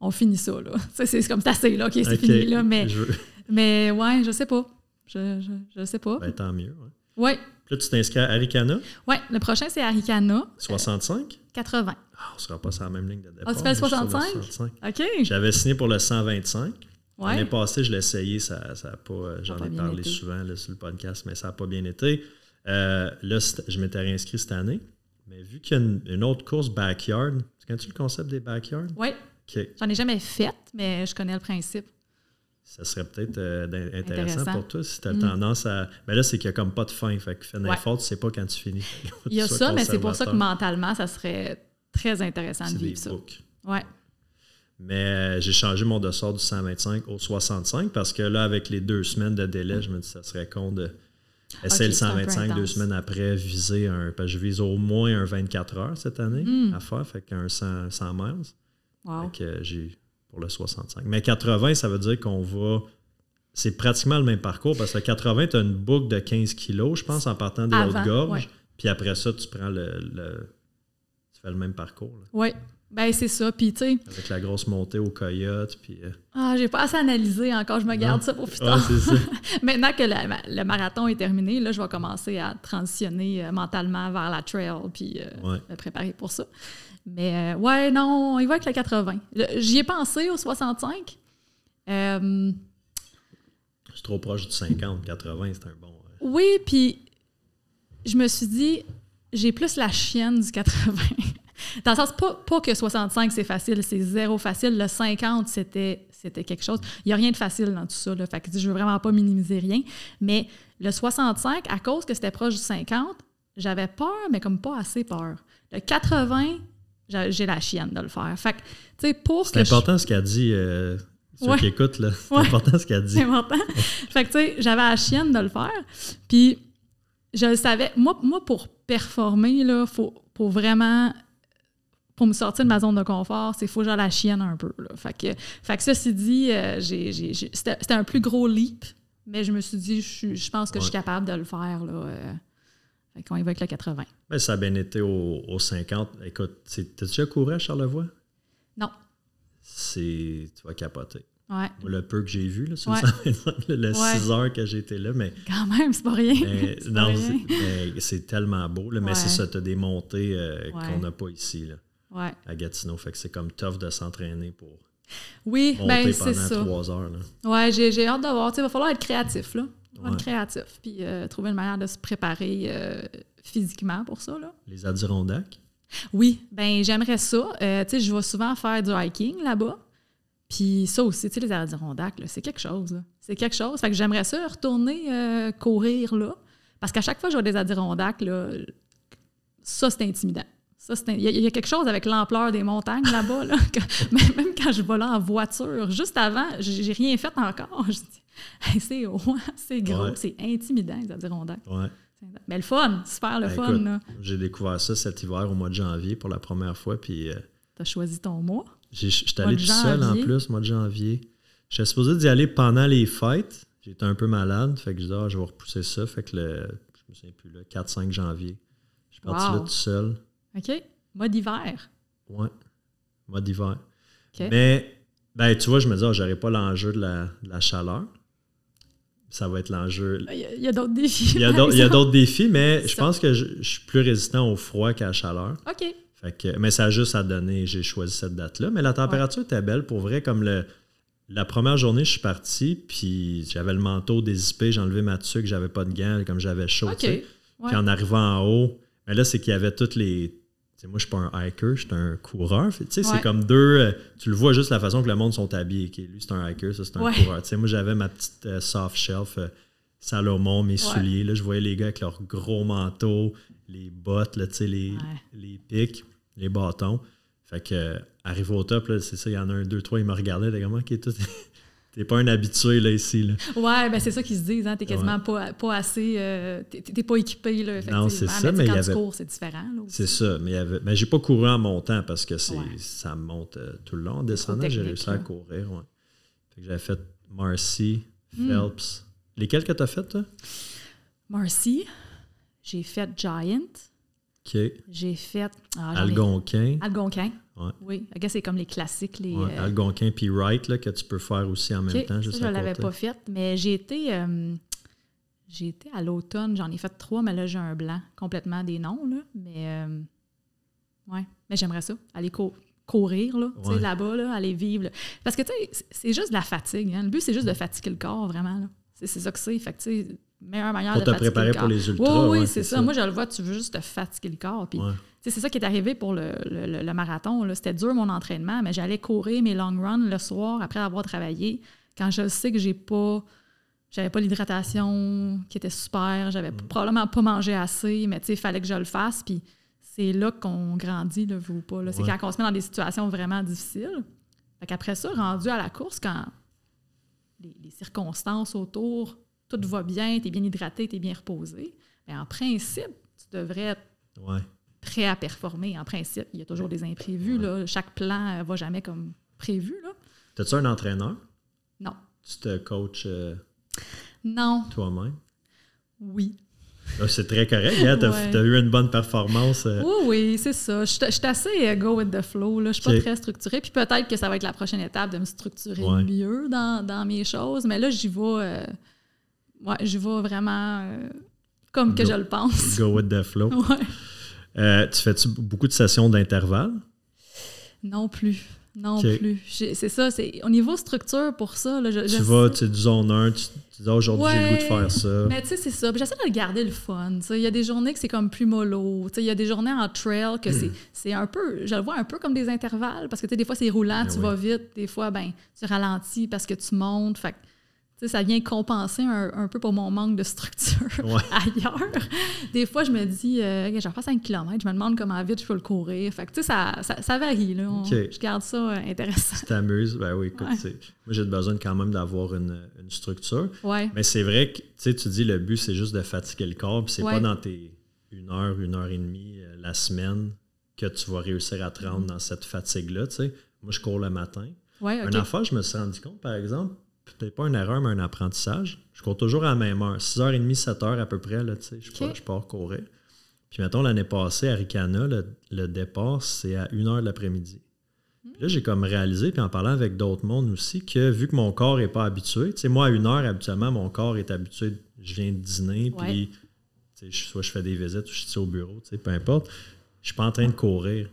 on finit ça, là. [LAUGHS] C'est comme assez, là, OK, c'est fini, là. Mais, [LAUGHS] mais ouais, je sais pas. Je, je, je sais pas. Ben, tant mieux. Ouais. ouais. Là, tu t'inscris à Aricana? Oui, le prochain, c'est Aricana. 65? 80. Ah, on ne sera pas sur la même ligne de départ. Ah, tu fais le 65? 65? OK. J'avais signé pour le 125. Ouais. L'année passée, je l'ai essayé, ça, ça a pas. J'en ai parlé souvent là, sur le podcast, mais ça n'a pas bien été. Euh, là, je m'étais réinscrit cette année. Mais vu qu'il y a une, une autre course backyard, tu connais-tu le concept des backyards? Oui. J'en ai jamais fait, mais je connais le principe. Ça serait peut-être euh, intéressant, pour toi si tu as mm. tendance à. Mais là, c'est qu'il n'y a comme pas de fin. Fait que fais ouais. tu ne sais pas quand tu finis. [LAUGHS] Il y a ça, mais c'est pour ça que mentalement, ça serait très intéressant de vivre ça. Ouais. Mais euh, j'ai changé mon dossard du 125 au 65 parce que là, avec les deux semaines de délai, je me dis que ça serait con de essayer le 125 deux semaines après, viser un. Parce que je vise au moins un 24 heures cette année mm. à faire, fait qu'un 100, 100 miles. Wow. Fait j'ai pour le 65. Mais 80, ça veut dire qu'on va. C'est pratiquement le même parcours parce que 80, tu as une boucle de 15 kilos, je pense, en partant des hautes gorges. Puis après ça, tu prends le, Tu fais le même parcours. Oui. Ben, c'est ça. Puis, tu sais. Avec la grosse montée au coyote. Puis. Euh, ah, j'ai pas assez analysé encore. Je me garde ça pour plus tard. ça. [LAUGHS] Maintenant que le, marathon est terminé, là, je vais commencer à transitionner euh, mentalement vers la trail puis euh, me préparer pour ça. Mais ouais, non, il va avec le 80. J'y ai pensé au 65. Euh, c'est trop proche du 50, 80, c'est un bon. Oui, puis je me suis dit, j'ai plus la chienne du 80. Dans le sens, pas, pas que 65, c'est facile, c'est zéro facile. Le 50, c'était, c'était quelque chose. Il n'y a rien de facile dans tout ça. Là, fait que je veux vraiment pas minimiser rien. Mais le 65, à cause que c'était proche du 50, j'avais peur, mais comme pas assez peur. Le 80, j'ai la chienne de le faire. Fait que, tu sais, pour C'est important ce qu'elle dit. Euh, ceux qui écoutent, là. C'est important ce qu'elle dit. C'est important. fait que, tu sais, j'avais la chienne de le faire. Puis, je le savais. Moi, moi pour performer, là, faut, pour vraiment. Pour me sortir de ma zone de confort, c'est faut que j'ai la chienne un peu. Là. Fait que, fait que ceci dit, euh, c'était un plus gros leap, mais je me suis dit, je, je pense que je suis capable de le faire. Là, euh, quand il va avec le 80. Ben, ça a bien été au, 50. Écoute, t'as déjà couru à Charlevoix? Non. C'est. Tu vas capoter. Ouais. Le peu que j'ai vu, là, sur le, le 6 heures que j'étais là, mais... Quand même, c'est pas rien. [LAUGHS] non, c'est tellement beau, là, mais c'est ça, tu as des montées euh, qu'on n'a pas ici. Là. Ouais. à Gatineau. Fait que c'est comme tough de s'entraîner pour Oui, monter ben pendant ça. trois heures. Là. Ouais, j'ai, j'ai hâte de voir. Il va falloir être créatif, là. Il va falloir Ouais. être créatif. Puis euh, trouver une manière de se préparer euh, physiquement pour ça, là. Les Adirondacks? Oui, ben j'aimerais ça. Euh, tu sais, je vais souvent faire du hiking là-bas. Puis ça aussi, tu sais, les Adirondacks, là, c'est quelque chose. là. C'est quelque chose. Fait que j'aimerais ça retourner courir là. Parce qu'à chaque fois que je vois des Adirondacks, là, ça, c'est intimidant. Ça, Il y, a- il y a quelque chose avec l'ampleur des montagnes là-bas. Là, [LAUGHS] même même quand je vais là en voiture, juste avant, j'ai rien fait encore. [LAUGHS] Je dis, Hey, c'est haut, c'est gros, Ouais. c'est intimidant, les Adirondacks. Ouais. Mais le fun, super le Ben, fun. J'ai découvert ça cet hiver au mois de janvier pour la première fois. Puis euh, T'as choisi ton mois? j'étais allé tout seul en plus, mois de janvier. J'étais supposé d'y aller pendant les fêtes. J'étais un peu malade. Fait que je dis, ah, je vais repousser ça. Fait que le, je me souviens plus, le 4-5 janvier. Je suis parti Wow. là tout seul. OK? Mode hiver. Ouais. Mode hiver. OK. Mais, ben, tu vois, je me dis, ah, j'aurais pas l'enjeu de la, de la chaleur. Ça va être l'enjeu. Il y a, d'autres défis. Il y a d'autres défis, mais je Ça. pense que je, je suis plus résistant au froid qu'à la chaleur. OK. Fait que, mais ça a juste à donner, j'ai choisi cette date-là. Mais la température était belle, pour vrai, comme le, la première journée, je suis parti, puis j'avais le manteau dézippé, j'ai enlevé ma tuque, j'avais pas de gants, comme j'avais chaud. OK. tu sais. Ouais. Puis en arrivant en haut, mais là, c'est qu'il y avait toutes les. Moi, je suis pas un hiker, je suis un coureur. Tu sais, Ouais. C'est comme deux. euh, tu le vois juste la façon que le monde sont habillés. lui, c'est un hiker, ça, c'est un Ouais. coureur. Moi, j'avais ma petite euh, soft shelf euh, Salomon, mes souliers. Là, je voyais les gars avec leurs gros manteaux, les bottes, là, les, les pics, les bâtons. Fait que, euh, arrivé au top, c'est ça, il y en a un, deux, trois, ils me regardaient. T'es comme, ok, toi, t'es- pas un habitué, là, ici. Là. Ouais, ben c'est ça qu'ils se disent. Hein? T'es quasiment pas, pas assez. euh, t'es, pas équipé. Là, Non, c'est ça, mais il y quand avait- tu cours, c'est différent. C'est ça, mais il y avait. Mais j'ai pas couru en montant parce que c'est, Ouais. ça monte euh, tout le long. En descendant, j'ai réussi à courir. Ouais. Fait que j'avais fait Marcy, Hmm. Phelps. Lesquels que t'as fait, toi? Marcy, j'ai fait Giant, OK. j'ai fait. ah, Algonquin. Algonquin. Ouais. Oui, I guess c'est comme les classiques. Les, Ouais, euh, Algonquin puis Wright, là, que tu peux faire aussi en même temps. ça, Juste je ne l'avais pas fait, mais j'ai été, euh, j'ai été à l'automne, j'en ai fait trois, mais là, j'ai un blanc complètement des noms, là. Mais, euh, ouais, mais j'aimerais ça, aller cou- courir, là, Ouais. là-bas, là, aller vivre. là. Parce que, tu sais, c'est- juste de la fatigue. hein. Le but, c'est juste de fatiguer le corps, vraiment, là. C'est c'est ça que c'est. Fait que, tu sais, meilleure manière Pour de te fatiguer préparer le pour corps. les ultras. Oui, oui, ouais, c'est ça. Moi, je le vois, tu veux juste te fatiguer le corps. Puis, c'est ça qui est arrivé pour le, le- le- le marathon. là. C'était dur mon entraînement, mais j'allais courir mes long runs le soir après avoir travaillé. Quand je sais que j'ai pas. J'avais pas l'hydratation qui était super, j'avais Mm. probablement pas mangé assez, mais tu sais, il fallait que je le fasse. Puis c'est là qu'on grandit, là, vous ou pas. là. C'est Ouais. quand on se met dans des situations vraiment difficiles. Fait qu'après ça, rendu à la course, quand les, les circonstances autour, tout va bien, tu es bien hydraté, tu es bien reposé, bien, en principe, tu devrais être Ouais. Prêt à performer. En principe, il y a toujours des imprévus. Là. Chaque plan ne va jamais comme prévu. T'as-tu un entraîneur? Non. Tu te coaches euh, Non. toi-même? Oui. Là, c'est très correct. hein? Ouais. t'as eu une bonne performance. euh, Oui, oui, c'est ça. Je suis je suis assez euh, go with the flow. là. Je suis Ok. pas très structurée. Puis peut-être que ça va être la prochaine étape de me structurer Ouais. mieux dans, dans mes choses. Mais là, j'y vais, euh, ouais, j'y vais vraiment euh, comme que je le pense. Go with the flow. [LAUGHS] Ouais. Euh, tu fais-tu beaucoup de sessions d'intervalle? Non plus. Non plus. C'est ça. c'est Au niveau structure, pour ça, là, je, je Tu vas, sais- tu du zone 1, tu, tu dis Ah, aujourd'hui j'ai le goût de faire ça. Mais tu sais, c'est ça. J'essaie de garder le fun. Il y a des journées que c'est comme plus mollo. Il y a des journées en trail que c'est- [CLEARS THROAT] c'est un peu, je le vois un peu comme des intervalles parce que des fois c'est roulant, Ben tu oui. vas vite. Des fois, ben, tu ralentis parce que tu montes. Fait ça vient compenser un, un peu pour mon manque de structure [LAUGHS] Ouais. ailleurs. Des fois, je me dis, euh, j'en fais 5 km, je me demande comment vite je peux le courir. Fait que, tu sais, ça, ça, ça varie. Là. On-. Je garde ça euh, intéressant. Tu t'amuses? Ben oui, écoute, Ouais. moi j'ai besoin quand même d'avoir une, une structure. Ouais. Mais c'est vrai que tu dis le but c'est juste de fatiguer le corps, puis c'est pas dans tes une heure, une heure et demie euh, la semaine que tu vas réussir à te rendre dans cette fatigue-là. Moi je cours le matin. Ouais, Un ok. affaire, je me suis rendu compte, par exemple, peut-être pas une erreur, mais un apprentissage. Je cours toujours à la même heure, 6h30, 7h à peu près, là, tu sais, je, pars, je pars courir. Puis mettons, l'année passée, à Ricana, le, le départ, c'est à 1h de l'après-midi. Puis là, j'ai comme réalisé, puis en parlant avec d'autres mondes aussi, que vu que mon corps n'est pas habitué, tu sais, moi, à 1h, habituellement, mon corps est habitué, je viens de dîner, Ouais. puis tu sais, je- soit je fais des visites ou je suis au bureau, tu sais, peu importe. Je suis pas en train de courir.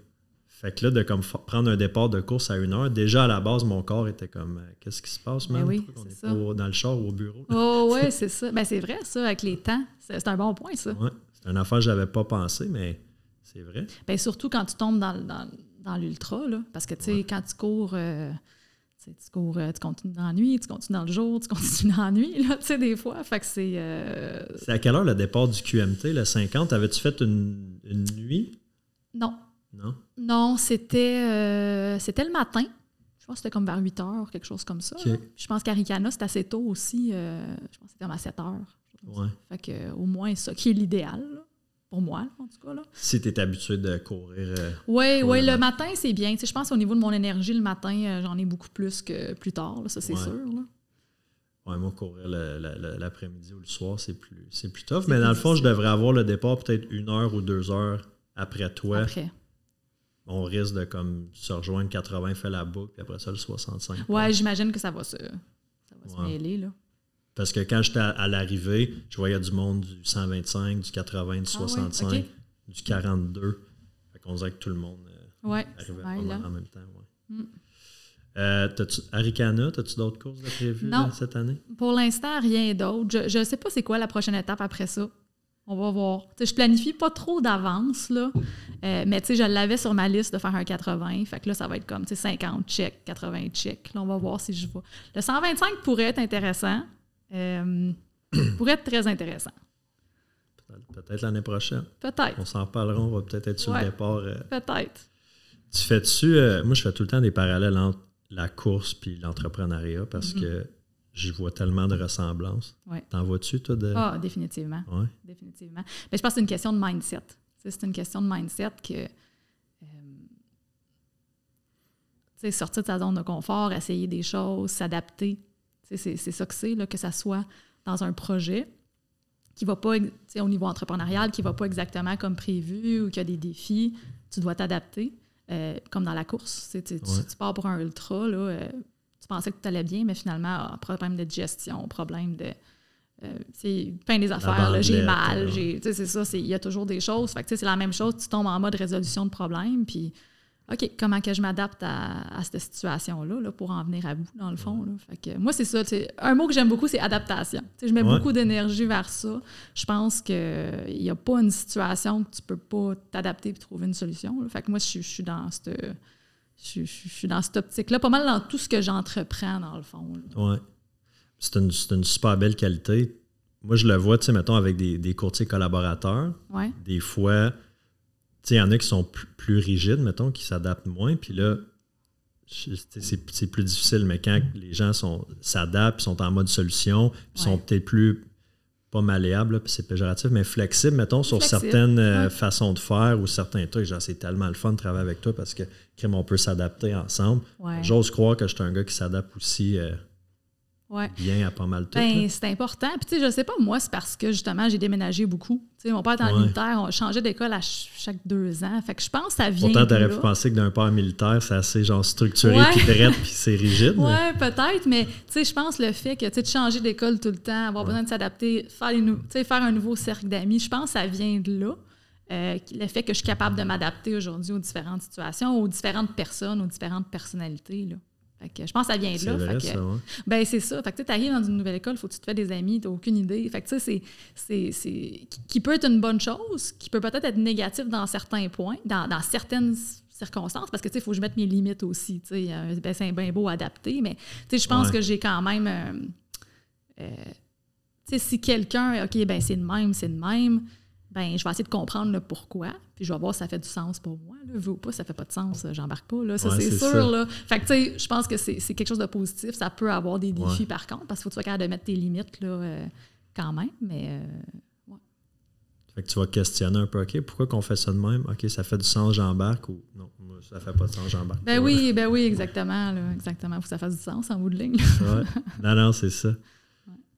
Fait que là, de comme prendre un départ de course à une heure, déjà à la base, mon corps était comme euh, Qu'est-ce qui se passe, Ben man? oui, on est pas au- dans le char ou au bureau? Oh, [LAUGHS] ouais, c'est ça. Ben, c'est vrai, ça, avec les temps. C'est un bon point, ça. Ouais, c'est une affaire que j'avais pas pensé, mais c'est vrai. Ben, surtout quand tu tombes dans, dans, dans l'ultra, là. Parce que, tu sais, Ouais. quand tu cours, euh, tu cours, euh, tu continues dans la nuit, tu continues dans le jour, tu continues dans la nuit, là, tu sais, des fois. Fait que c'est. euh, C'est à quelle heure le départ du QMT, le 50? Avais-tu fait une, une nuit? Non. C'était euh, c'était le matin. Je pense que c'était comme vers 8 heures, quelque chose comme ça. Je pense qu'Aricana, c'était assez tôt aussi. euh, je pense que c'était comme à 7 heures. Ouais. Fait que, euh, au moins, ça qui est l'idéal, pour moi, en tout cas. Là. Si tu es habitué de courir. euh, Oui, Pour oui, le matin, c'est bien. Tu sais, je pense qu'au niveau de mon énergie, le matin, euh, j'en ai beaucoup plus que plus tard, là, ça c'est Ouais. sûr. là. Ouais, moi, courir l'après-midi ou le soir, c'est plus, c'est plus tough. C'est Mais dans le fond, je devrais avoir le départ peut-être une heure ou deux heures après toi. Après. On risque de comme se rejoindre 80, fait la boucle, puis après ça, le 65. Ouais, j'imagine que ça va se, ça va se mêler. Là. Parce que quand j'étais à, à l'arrivée, je voyais du monde du 125, du 80, du Ah ouais, 65, ok. du 42. Fait qu'on dirait que tout le monde euh, Ouais, arrivait là. en même temps. Ouais. Mm. Euh, t'as-tu- Aricana, as-tu d'autres courses de prévues Non. là, cette année? Pour l'instant, rien d'autre. Je ne sais pas c'est quoi la prochaine étape après ça. On va voir. Tu sais, je planifie pas trop d'avance, là. Euh, mais tu sais, je l'avais sur ma liste de faire un 80. Fait que là, ça va être comme tu sais, 50 check, 80 check. Là, on va voir si je vais. Le 125 pourrait être intéressant. Euh, pourrait être très intéressant. Peut-être- l'année prochaine. Peut-être. On s'en parlera, on va peut-être être sur Ouais. le départ. euh. Peut-être. Tu fais-tu. moi, je fais tout le temps des parallèles entre la course puis l'entrepreneuriat parce Mhm. que j'y vois tellement de ressemblances. Ouais. T'en vois-tu, toi, de. Ah, définitivement. Ouais. Définitivement. Mais je pense que c'est une question de mindset. C'est une question de mindset que. euh, tu sais, sortir de sa zone de confort, essayer des choses, s'adapter. Tu sais, C'est ça que c'est, que ça soit dans un projet qui va pas, ex- tu sais, au niveau entrepreneurial, qui va pas exactement comme prévu ou qu'il y a des défis, tu dois t'adapter. Euh, comme dans la course, tu, sais, tu- tu- Ouais. tu pars pour un ultra, là, euh, tu pensais que tout allait bien, mais finalement, ah, problème de digestion, problème de, euh, plein des affaires, j'ai mal, j'ai, tu sais, c'est ça, c'est- il y a toujours des choses. Fait que, tu sais, c'est la même chose, tu tombes en mode résolution de problème, puis OK, comment que je m'adapte à, à cette situation-là là, pour en venir à bout, dans le fond. Là. Fait que, moi, c'est ça. Un mot que j'aime beaucoup, c'est adaptation. Tu sais, je mets Ouais. beaucoup d'énergie vers ça. Je pense qu'il n'y a pas une situation que tu peux pas t'adapter et trouver une solution. là. Fait que moi, je, suis- je suis dans cette. Je, je- je suis dans cette optique-là, pas mal dans tout ce que j'entreprends, dans le fond. Ouais. C'est une, une super belle qualité. Moi, je le vois, tu sais, mettons, avec des, des courtiers collaborateurs. Ouais. Des fois, tu sais, il y en a qui sont plus, plus rigides, mettons, qui s'adaptent moins. Puis là, c'est plus difficile. Mais quand les gens s'adaptent, sont en mode solution, sont peut-être plus, pas malléables, là, puis c'est péjoratif, mais flexibles, mettons, sur Flexible, certaines euh, ouais. façons de faire ou certains trucs. Genre, c'est tellement le fun de travailler avec toi parce que, crème, on peut s'adapter ensemble. Ouais. J'ose croire que je suis un gars qui s'adapte aussi euh, ouais. bien à pas mal tout. Ben, c'est important. Puis, tu sais, je sais pas, moi, c'est parce que justement, j'ai déménagé beaucoup. Tu sais, mon père était en Ouais. militaire, on changeait d'école à ch- chaque deux ans. Fait que je pense que ça vient. Pourtant, t'aurais pu penser que d'un père militaire, c'est assez genre structuré, Ouais. puis drette, puis c'est rigide. mais- Ouais, peut-être, mais tu sais, je pense le fait que tu sais, de changer d'école tout le temps, avoir besoin de s'adapter, faire, les nou- faire un nouveau cercle d'amis, je pense que ça vient de là. Euh, le fait que je suis capable de m'adapter aujourd'hui aux différentes situations, aux différentes personnes, aux différentes personnalités. Là. Que je pense que ça vient de là. vrai, Fait que- ça, ouais. Ben, c'est ça. Fait que tu arrives dans une nouvelle école, il faut que tu te fais des amis, tu n'as aucune idée. Fait que tu sais, c'est- qui- peut être une bonne chose, qui peut peut-être être négatif dans certains points, dans, dans certaines circonstances, parce que tu sais, il faut que je mette mes limites aussi. Tu sais, ben, c'est bien beau adapter, mais tu sais, je pense Ouais. que j'ai quand même. euh, euh, tu sais, si quelqu'un, OK, ben c'est de même, c'est de même, ben je vais essayer de comprendre le pourquoi, puis je vais voir si ça fait du sens pour moi. Là. Veux ou pas, ça fait pas de sens, j'embarque pas. Là. Ça, Ouais, c'est sûr. ça. Là. Fait que, tu sais, je pense que c'est quelque chose de positif. Ça peut avoir des défis, Ouais. par contre, parce qu'il faut que tu sois capable de mettre tes limites là, euh, quand même. Mais euh, Fait que tu vas questionner un peu, OK, pourquoi qu'on fait ça de même? OK, ça fait du sens, j'embarque ou non, ça fait pas de sens, j'embarque. ben oui, [LAUGHS] ben oui, exactement. Là, exactement. faut que ça fasse du sens en bout de ligne. là. Ouais. Non, non, c'est ça.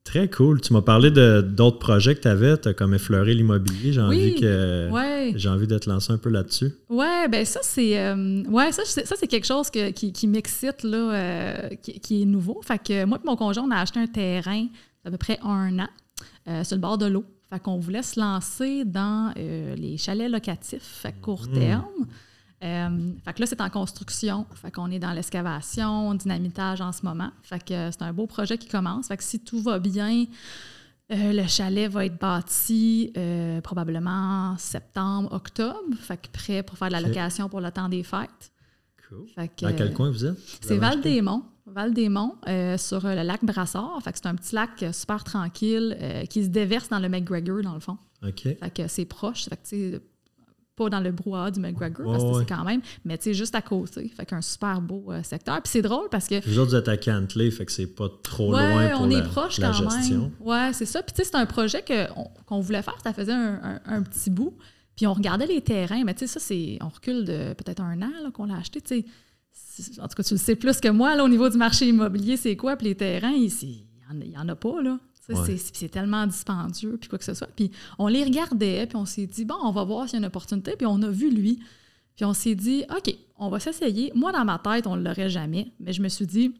Très cool. Tu m'as parlé de d'autres projets que tu avais. Tu as comme effleuré l'immobilier. J'ai Oui. envie que Ouais. j'ai envie de te lancer un peu là-dessus. Ouais, ben ça c'est euh, ouais ça ça c'est quelque chose que- qui, qui m'excite là, euh, qui, qui est nouveau. Fait que moi et mon conjoint on a acheté un terrain d'à peu près un an euh, sur le bord de l'eau. Fait qu'on voulait se lancer dans les chalets locatifs à court Mhm. terme. Euh, fait que là, c'est en construction. Fait qu'on est dans l'excavation, dynamitage en ce moment. Fait que c'est un beau projet qui commence. Fait que si tout va bien, euh, le chalet va être bâti euh, probablement en septembre, octobre. Fait que prêt pour faire de la location pour le temps des fêtes. Cool. Dans quel coin vous êtes? C'est Val-des-Monts. Val-des-Monts, sur le lac Brassard. Fait que c'est un petit lac super tranquille qui se déverse dans le McGregor, dans le fond. OK. Fait que c'est proche. Fait que, pas dans le brouhaha du McGregor, parce que c'est quand même, mais tu sais, juste à côté. Fait qu'un super beau euh, secteur. Puis c'est drôle parce que. Vous autres, vous êtes à Cantley, fait que c'est pas trop loin pour on est proche quand gestion. Même. Ouais, c'est ça. Puis tu sais, c'est un projet qu'on voulait faire, ça faisait un, petit bout. Puis on regardait les terrains, mais tu sais, ça, c'est. On recule de peut-être un an qu'on l'a acheté, tu sais. En tout cas, tu le sais plus que moi, là, au niveau du marché immobilier, c'est quoi? Puis les terrains, il n'y en, en, a pas, là. C'est tellement dispendieux, puis quoi que ce soit. Puis on les regardait, puis on s'est dit, bon, on va voir s'il y a une opportunité. Puis on a vu lui. Puis on s'est dit, OK, on va s'essayer. Moi, dans ma tête, on ne l'aurait jamais. Mais je me suis dit,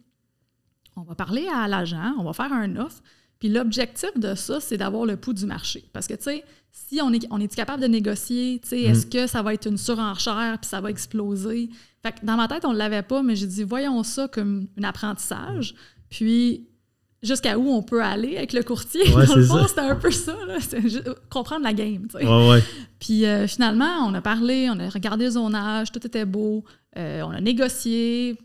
on va parler à l'agent, on va faire un offre. Puis l'objectif de ça, c'est d'avoir le pouls du marché. Parce que, tu sais, si on est, on est capable de négocier, tu sais, est-ce mm. que ça va être une surenchère puis ça va exploser? Fait que dans ma tête, on ne l'avait pas, mais j'ai dit, voyons ça comme un apprentissage. Puis jusqu'à où on peut aller avec le courtier. [LAUGHS] Dans le fond, c'était un peu ça, comprendre la game. Puis euh, finalement, on a parlé, on a regardé le zonage, tout était beau, euh, on a négocié,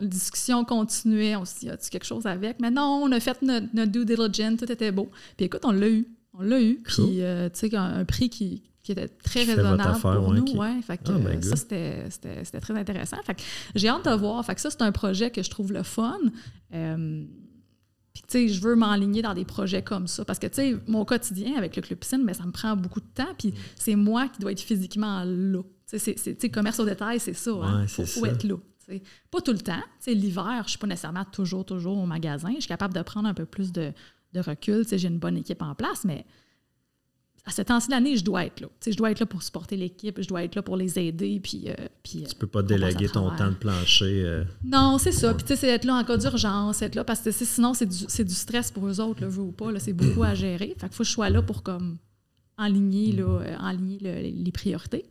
la discussion continuait, on s'est dit, y a quelque chose avec? Mais non, on a fait notre, due diligence, tout était beau. Puis écoute, on l'a eu. On l'a eu. Puis, euh, tu sais, un, prix qui, était très raisonnable pour nous. Ouais, fait que, ah, ben, ça, c'était très intéressant. Fait j'ai hâte de voir. Fait que ça, c'est un projet que je trouve le fun. Puis, tu sais, je veux m'enligner dans des projets comme ça. Parce que, tu sais, mon quotidien avec le club piscine, mais ça me prend beaucoup de temps. Puis, c'est moi qui dois être physiquement là. Tu sais, commerce au détail, c'est ça. Hein? faut, être là. Pas tout le temps. L'hiver, je ne suis pas nécessairement toujours, toujours au magasin. Je suis capable de prendre un peu plus de, de recul. J'ai une bonne équipe en place, mais à ce temps-ci de l'année, je dois être là. je dois être là pour supporter l'équipe, je dois être là pour les aider. Puis, euh, puis, tu peux pas déléguer ton temps de plancher. Euh. Non, c'est ça. Puis c'est être là en cas d'urgence, être là parce que sinon, c'est du, du, stress pour eux autres, là, veux ou pas. C'est beaucoup à gérer. Fait qu'il faut que je sois là pour comme enligner, là, euh, les priorités.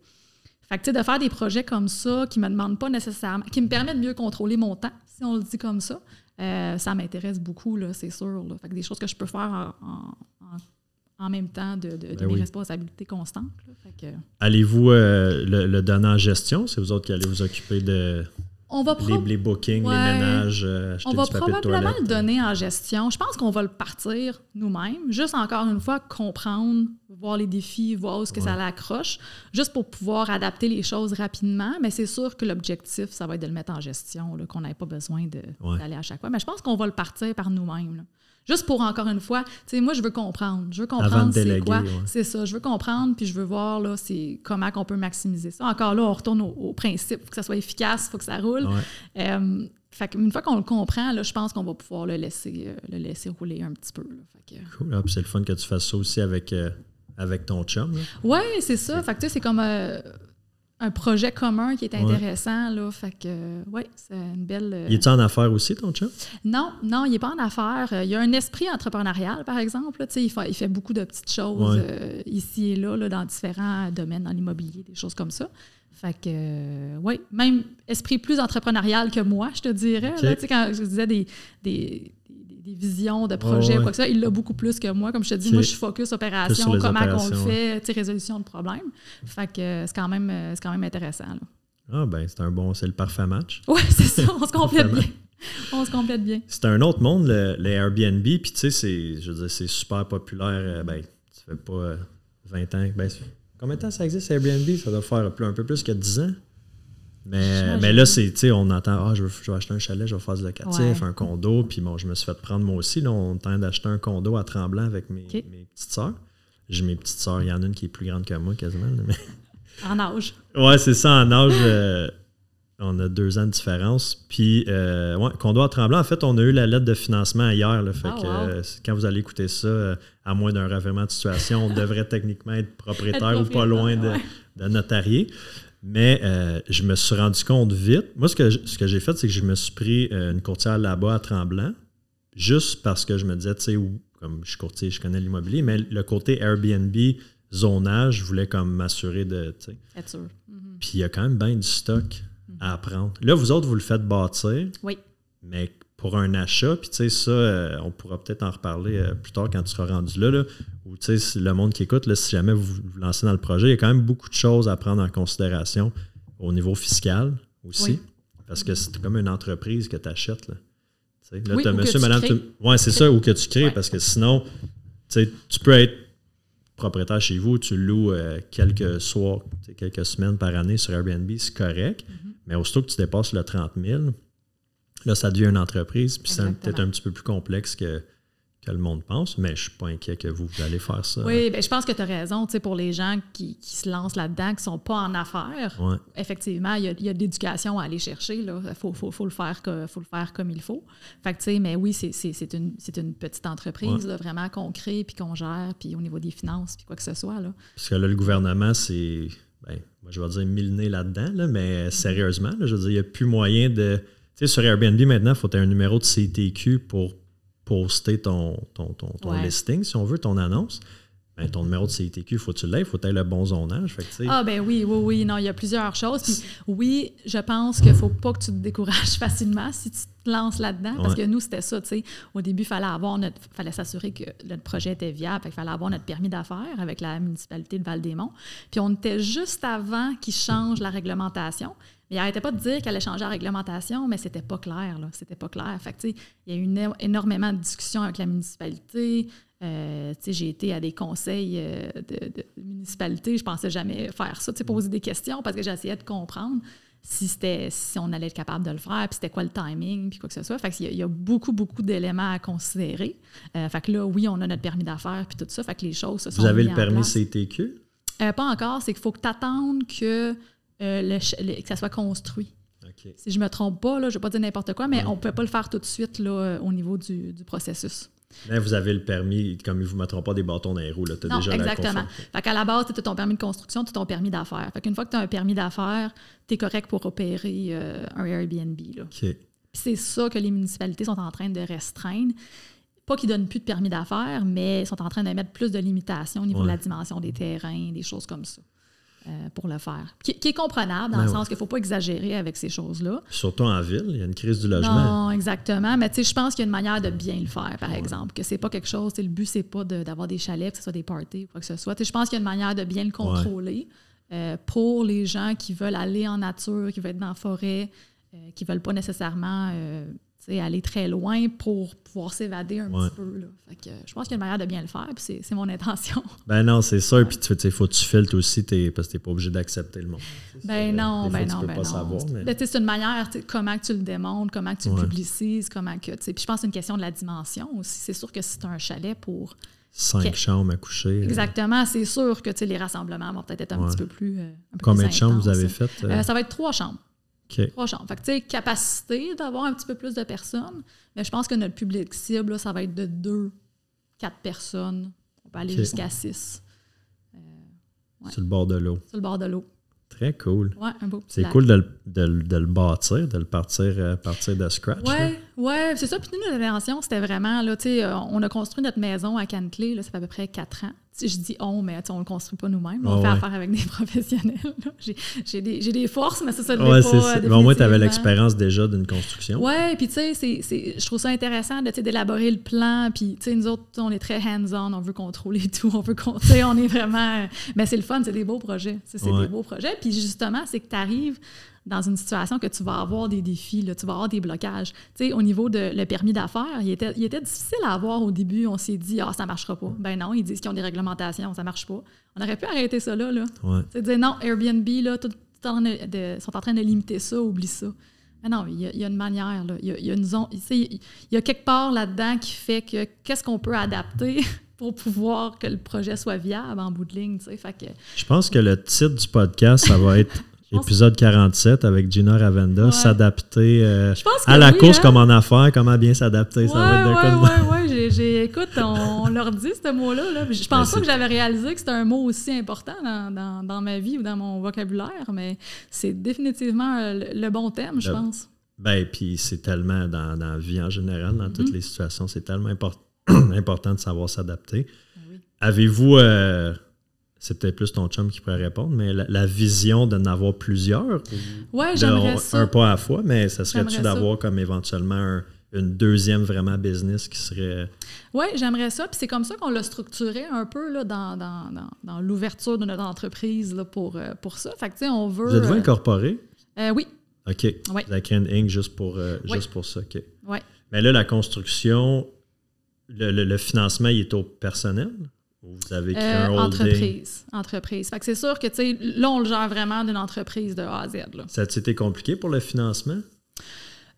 Fait que, de faire des projets comme ça qui me demandent pas nécessairement, qui me permettent de mieux contrôler mon temps, si on le dit comme ça, ça m'intéresse beaucoup, c'est sûr. Fait que des choses que je peux faire en en même temps de, de, ben mes responsabilités constantes. Allez-vous euh, le, donner en gestion? C'est vous autres qui allez vous occuper de on va les, bookings, les ménages, euh, On va probablement le donner en gestion. Je pense qu'on va le partir nous-mêmes. Juste encore une fois, comprendre, voir les défis, voir où ce que ça l'accroche, juste pour pouvoir adapter les choses rapidement. Mais c'est sûr que l'objectif, ça va être de le mettre en gestion, qu'on n'ait pas besoin d'aller à chaque fois. Mais je pense qu'on va le partir par nous-mêmes. Juste pour, encore une fois, tu sais, moi, je veux comprendre. Je veux comprendre c'est quoi. C'est ça. Je veux comprendre, puis je veux voir, là, c'est comment qu'on peut maximiser ça. Encore là, on retourne au, principe. Il faut que ça soit efficace, il faut que ça roule. Euh, fait une fois qu'on le comprend, là, je pense qu'on va pouvoir le laisser, euh, le laisser rouler un petit peu. Cool. Ah, c'est le fun que tu fasses ça aussi avec, euh, avec ton chum. Oui, c'est ça. Fait que, c'est comme un projet commun qui est intéressant. Là, fait que, ouais, c'est une belle. Euh, il est en affaires aussi, ton chat? Non, non, il n'est pas en affaires. Euh, il y a un esprit entrepreneurial, par exemple. il, fait, il fait beaucoup de petites choses euh, ici et là, là, dans différents domaines, dans l'immobilier, des choses comme ça. Fait que, oui, même esprit plus entrepreneurial que moi, je te dirais. quand je disais des, des des visions de projets, quoi que ça. Il l'a beaucoup plus que moi. Comme je te dis, moi, je suis focus opération, comment on le fait, résolution de problèmes. Fait que euh, c'est quand, même, euh, quand même intéressant. Ah, ben, c'est un bon, c'est le parfait match. Oui, c'est ça, on se [LAUGHS] complète bien. On se complète bien. C'est un autre monde, le, les Airbnb. Puis, tu sais, c'est, je veux dire, c'est super populaire. Euh, ben, ça fait pas 20 ans. Ben, combien de temps ça existe, Airbnb? Ça doit faire un peu plus que 10 ans. Mais, mais là, c'est, tu sais, on entend, ah, je, vais, acheter un chalet, je vais faire du locatif, un condo. Puis bon, je me suis fait prendre moi aussi. Là, on tente d'acheter un condo à Tremblant avec mes, mes petites sœurs. J'ai mes petites sœurs, il y en a une qui est plus grande que moi quasiment. Mais... [LAUGHS] En âge. Ouais, c'est ça, en âge. Euh, on a deux ans de différence. Puis, euh, ouais, condo à Tremblant, en fait, on a eu la lettre de financement hier. Là, fait ah, que euh, quand vous allez écouter ça, à moins d'un revirement de situation, on devrait [LAUGHS] techniquement être propriétaire, ou pas loin de, de notarié. Mais euh, je me suis rendu compte vite. Moi, ce que, ce que j'ai fait, c'est que je me suis pris euh, une courtière là-bas à Tremblant, juste parce que je me disais, tu sais, comme je suis courtier, je connais l'immobilier, mais le côté Airbnb, zonage, je voulais comme m'assurer de. Être sûr. Mhm. Puis il y a quand même bien du stock à apprendre. Là, vous autres, vous le faites bâtir, Oui. mais pour un achat, puis tu sais, ça, euh, on pourra peut-être en reparler euh, plus tard quand tu seras rendu là, là ou tu sais, le monde qui écoute, là, si jamais vous vous lancez dans le projet, il y a quand même beaucoup de choses à prendre en considération au niveau fiscal aussi. Oui. Parce que c'est comme une entreprise que tu achètes. Là, Tu sais, là Oui, que monsieur, madame. Ouais, c'est ça, ou que tu crées, Ouais. parce que sinon, tu sais, tu peux être propriétaire chez vous, tu loues euh, quelques soirs, quelques semaines par année sur Airbnb, c'est correct. Mhm. Mais aussitôt que tu dépasses le 30 000, là, ça devient une entreprise, puis c'est peut-être un petit peu plus complexe que, que le monde pense, mais je suis pas inquiet que vous, vous allez faire ça. Oui, ben, je pense que tu as raison. tu sais, Pour les gens qui, qui se lancent là-dedans, qui ne sont pas en affaires, Ouais. effectivement, il y a, y a de l'éducation à aller chercher. Il faut, faut, faut le faire que- faut le faire comme il faut. Fait que, tu sais, mais oui, c'est- une, une petite entreprise, Ouais. là, vraiment qu'on crée, puis qu'on gère, puis au niveau des finances, puis quoi que ce soit. Là. Parce que là, le gouvernement, c'est, ben, moi, je vais dire mille nez là-dedans, là, mais sérieusement, là, je veux dire, il n'y a plus moyen de. Sais, sur Airbnb, maintenant, il faut aies un numéro de CTQ pour poster ton, ton, ton, ton Ouais. listing, si on veut, ton annonce. Ben, ton numéro de CTQ, il faut que tu l'aies, il faut que tu aies le bon zonage. Fait que, Ah ben oui, oui, oui. Non, il y a plusieurs choses. Puis oui, je pense qu'il faut pas que tu te décourages [LAUGHS] facilement si tu te lances là-dedans. Parce Ouais. que nous, c'était ça, sais. Au début, il fallait avoir notre. fallait s'assurer que notre projet était viable. Qu'il fallait avoir notre permis d'affaires avec la municipalité de Val-des-Monts. Puis on était juste avant qu'ils changent la réglementation. Mais il n'arrêtait pas de dire qu'elle allait changer la réglementation, mais c'était pas clair, là. C'était pas clair. Fait que, il y a eu éno- énormément de discussions avec la municipalité. Euh, j'ai été à des conseils euh, de, de municipalité. Je pensais jamais faire ça, poser des questions parce que j'essayais de comprendre si c'était si on allait être capable de le faire, puis c'était quoi le timing, puis quoi que ce soit. Fait qu'il y a- il y a beaucoup, beaucoup d'éléments à considérer. Euh, fait que là, oui, on a notre permis d'affaires, puis tout ça. Fait que les choses se sont vous avez le permis. CTQ? Pas encore, c'est qu'il faut que tu attendes que, euh, le ch- le- que ça soit construit. Si je me trompe pas, là, je ne vais pas dire n'importe quoi, mais on ne peut pas le faire tout de suite là, euh, au niveau du, du processus. Vous avez le permis, comme ils ne vous mettront pas des bâtons dans les roues, tu as Non, déjà exactement. la. Fait qu'à la base, tu as ton permis de construction, tu as ton permis d'affaires. Fait qu'une fois que tu as un permis d'affaires, tu es correct pour opérer euh, un Airbnb. C'est ça que les municipalités sont en train de restreindre. Pas qu'ils donnent plus de permis d'affaires, mais ils sont en train de mettre plus de limitations au niveau de la dimension des terrains, des choses comme ça, euh, pour le faire. Qui, qui est comprenable, dans Ben le sens qu'il ne faut pas exagérer avec ces choses-là. Surtout en ville, il y a une crise du logement. Non, exactement. Mais tu sais, je pense qu'il y a une manière de bien le faire, par exemple. Que c'est pas quelque chose, tu sais, le but, c'est pas de- d'avoir des chalets, que ce soit des parties ou quoi que ce soit. Je pense qu'il y a une manière de bien le contrôler euh, pour les gens qui veulent aller en nature, qui veulent être dans la forêt, euh, qui veulent pas nécessairement aller très loin pour pouvoir s'évader un Ouais. petit peu. Là. Fait que, je pense qu'il y a une manière de bien le faire, puis c'est- c'est mon intention. [LAUGHS] Ben non, c'est ça. Puis tu sais, faut que tu filtres aussi, t'es- parce que tu n'es pas obligé d'accepter le monde. Ben non, fois, ben tu non, peux ben pas non. savoir, mais- Ben, c'est une manière, comment que tu le démontres, comment que tu Ouais. le publicises, comment que, tu sais. Puis je pense que c'est une question de la dimension aussi. C'est sûr que si tu as un chalet pour... Cinq chambres à coucher. euh, Exactement, c'est sûr que, les rassemblements vont peut-être être un Ouais. petit peu plus... euh, un peu plus Combien de chambres vous avez faites? euh? Euh, ça va être trois chambres. OK. Trois chambres. Fait que, tu sais, capacité d'avoir un petit peu plus de personnes, mais je pense que notre public cible, là, ça va être de deux, quatre personnes. On peut aller jusqu'à six ouais. Sur le bord de l'eau. sur le bord de l'eau. Très cool. Ouais, un beau petit C'est cool de le, de le- de le bâtir, de le partir, euh, partir de scratch. Ouais, ouais, c'est ça. Puis nous, notre intention, c'était vraiment, là, tu sais, euh, on a construit notre maison à Caneclé, là, ça fait à peu près quatre ans. Je dis on, mais tu sais, on le construit pas nous-mêmes. on Ah fait ouais. affaire avec des [LAUGHS] professionnels. J'ai- des, forces, mais ça, ça ne Ouais, pas. ça. euh, Mais au moins, tu avais l'expérience déjà d'une construction. Ouais, puis tu sais, je trouve ça intéressant d'élaborer le plan. Puis, tu sais, nous autres, on est très hands-on, on veut contrôler [LAUGHS] tout, on veut sais, on est vraiment. Mais c'est le fun, c'est des beaux projets. C'est Ouais. des beaux projets. Puis justement, c'est que tu arrives dans une situation que tu vas avoir des défis, là, tu vas avoir des blocages. Tu sais, au niveau de le permis d'affaires, il était, il était difficile à avoir au début. On s'est dit, ah, ça marchera pas. Ben non, ils disent qu'ils ont des réglementations, ça marche pas. On aurait pu arrêter ça là. là. Ouais. Tu sais, dire non, Airbnb, là, tout, tout en de- de- sont en train de limiter ça, oublie ça. Mais non, il y, a, il y a une manière, là. Il y a, il y a une zone. tu sais, Il y a quelque part là-dedans qui fait que qu'est-ce qu'on peut adapter [LAUGHS] pour pouvoir que le projet soit viable en bout de ligne, tu sais. Fait que, Je pense que le titre du podcast, ça va être épisode 47 avec Gina Ravenda, Ouais. s'adapter euh, à la oui, course hein. comme en affaires, comment bien s'adapter. Ça va être Ouais, ouais, ouais, ouais. Écoute, on, on leur dit ce mot-là. Là. Je pense pas que j'avais réalisé que c'était un mot aussi important dans, dans- dans ma vie ou dans mon vocabulaire, mais c'est définitivement euh, le, le bon thème, je pense. Ben, puis c'est tellement dans, dans la vie en général, dans Mm-hmm. toutes les situations, c'est tellement import- [CLEARS THROAT] important de savoir s'adapter. Ben oui. Avez-vous, euh, c'est peut-être plus ton chum qui pourrait répondre, mais la, vision de n'avoir plusieurs. Oui, j'aimerais ça. Un pas à la fois, mais ça serait-tu d'avoir comme éventuellement un- une deuxième vraiment business qui serait. Oui, j'aimerais ça. Puis c'est comme ça qu'on l'a structuré un peu là, dans, dans, dans, dans l'ouverture de notre entreprise là, pour, euh, pour ça. Fait que, tu sais, on veut. Vous êtes-vous euh, incorporé? euh, oui, OK. Ouais. La Crane Inc. juste pour, euh, Ouais. juste pour ça. OK. oui. Mais là, la construction, le, le- le financement, il est au personnel? Ou vous avez créé Euh, un holding? entreprise. Entreprise. Fait que c'est sûr que, tu sais, là, on le gère vraiment d'une entreprise de A à Z. Là. Ça a été compliqué pour le financement?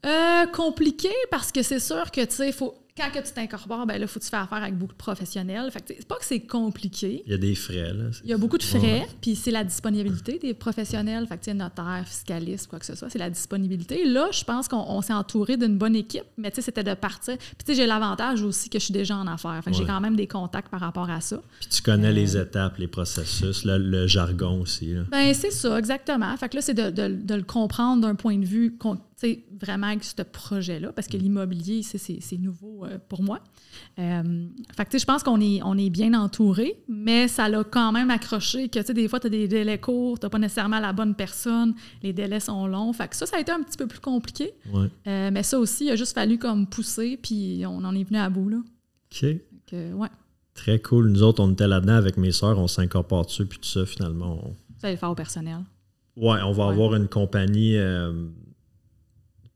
Euh, compliqué parce que c'est sûr que, tu sais, faut. Quand que tu t'incorpores, ben là, faut que tu faire affaire avec beaucoup de professionnels. Fait que, c'est pas que c'est compliqué. Il y a des frais, là. Il y a beaucoup de frais, puis c'est la disponibilité des professionnels, fait que, notaire, fiscaliste, quoi que ce soit, c'est la disponibilité. Là, je pense qu'on on s'est entouré d'une bonne équipe, mais tu sais, c'était de partir. Puis tu sais, j'ai l'avantage aussi que je suis déjà en affaires, fait que j'ai quand même des contacts par rapport à ça. Puis tu connais Euh, les étapes, les processus, le, le jargon aussi. Là. Ben c'est ça, exactement. Fait que là, c'est de, de- de le comprendre d'un point de vue, vraiment avec ce projet-là, parce que l'immobilier, c'est- nouveau euh, pour moi. Euh, fait que, tu sais, je pense qu'on est, on est bien entouré, mais ça l'a quand même accroché que, tu sais, des fois, tu as des délais courts, tu pas nécessairement la bonne personne, les délais sont longs. Fait que ça, ça a été un petit peu plus compliqué. Ouais. Euh, mais ça aussi, il a juste fallu comme pousser, puis on en est venu à bout, là. OK. Ouais, Très cool. Nous autres, on était là-dedans avec mes sœurs, on s'incorpore dessus, puis tout ça, finalement. on- ça va le faire au personnel. Ouais, on va Ouais. avoir une compagnie. euh,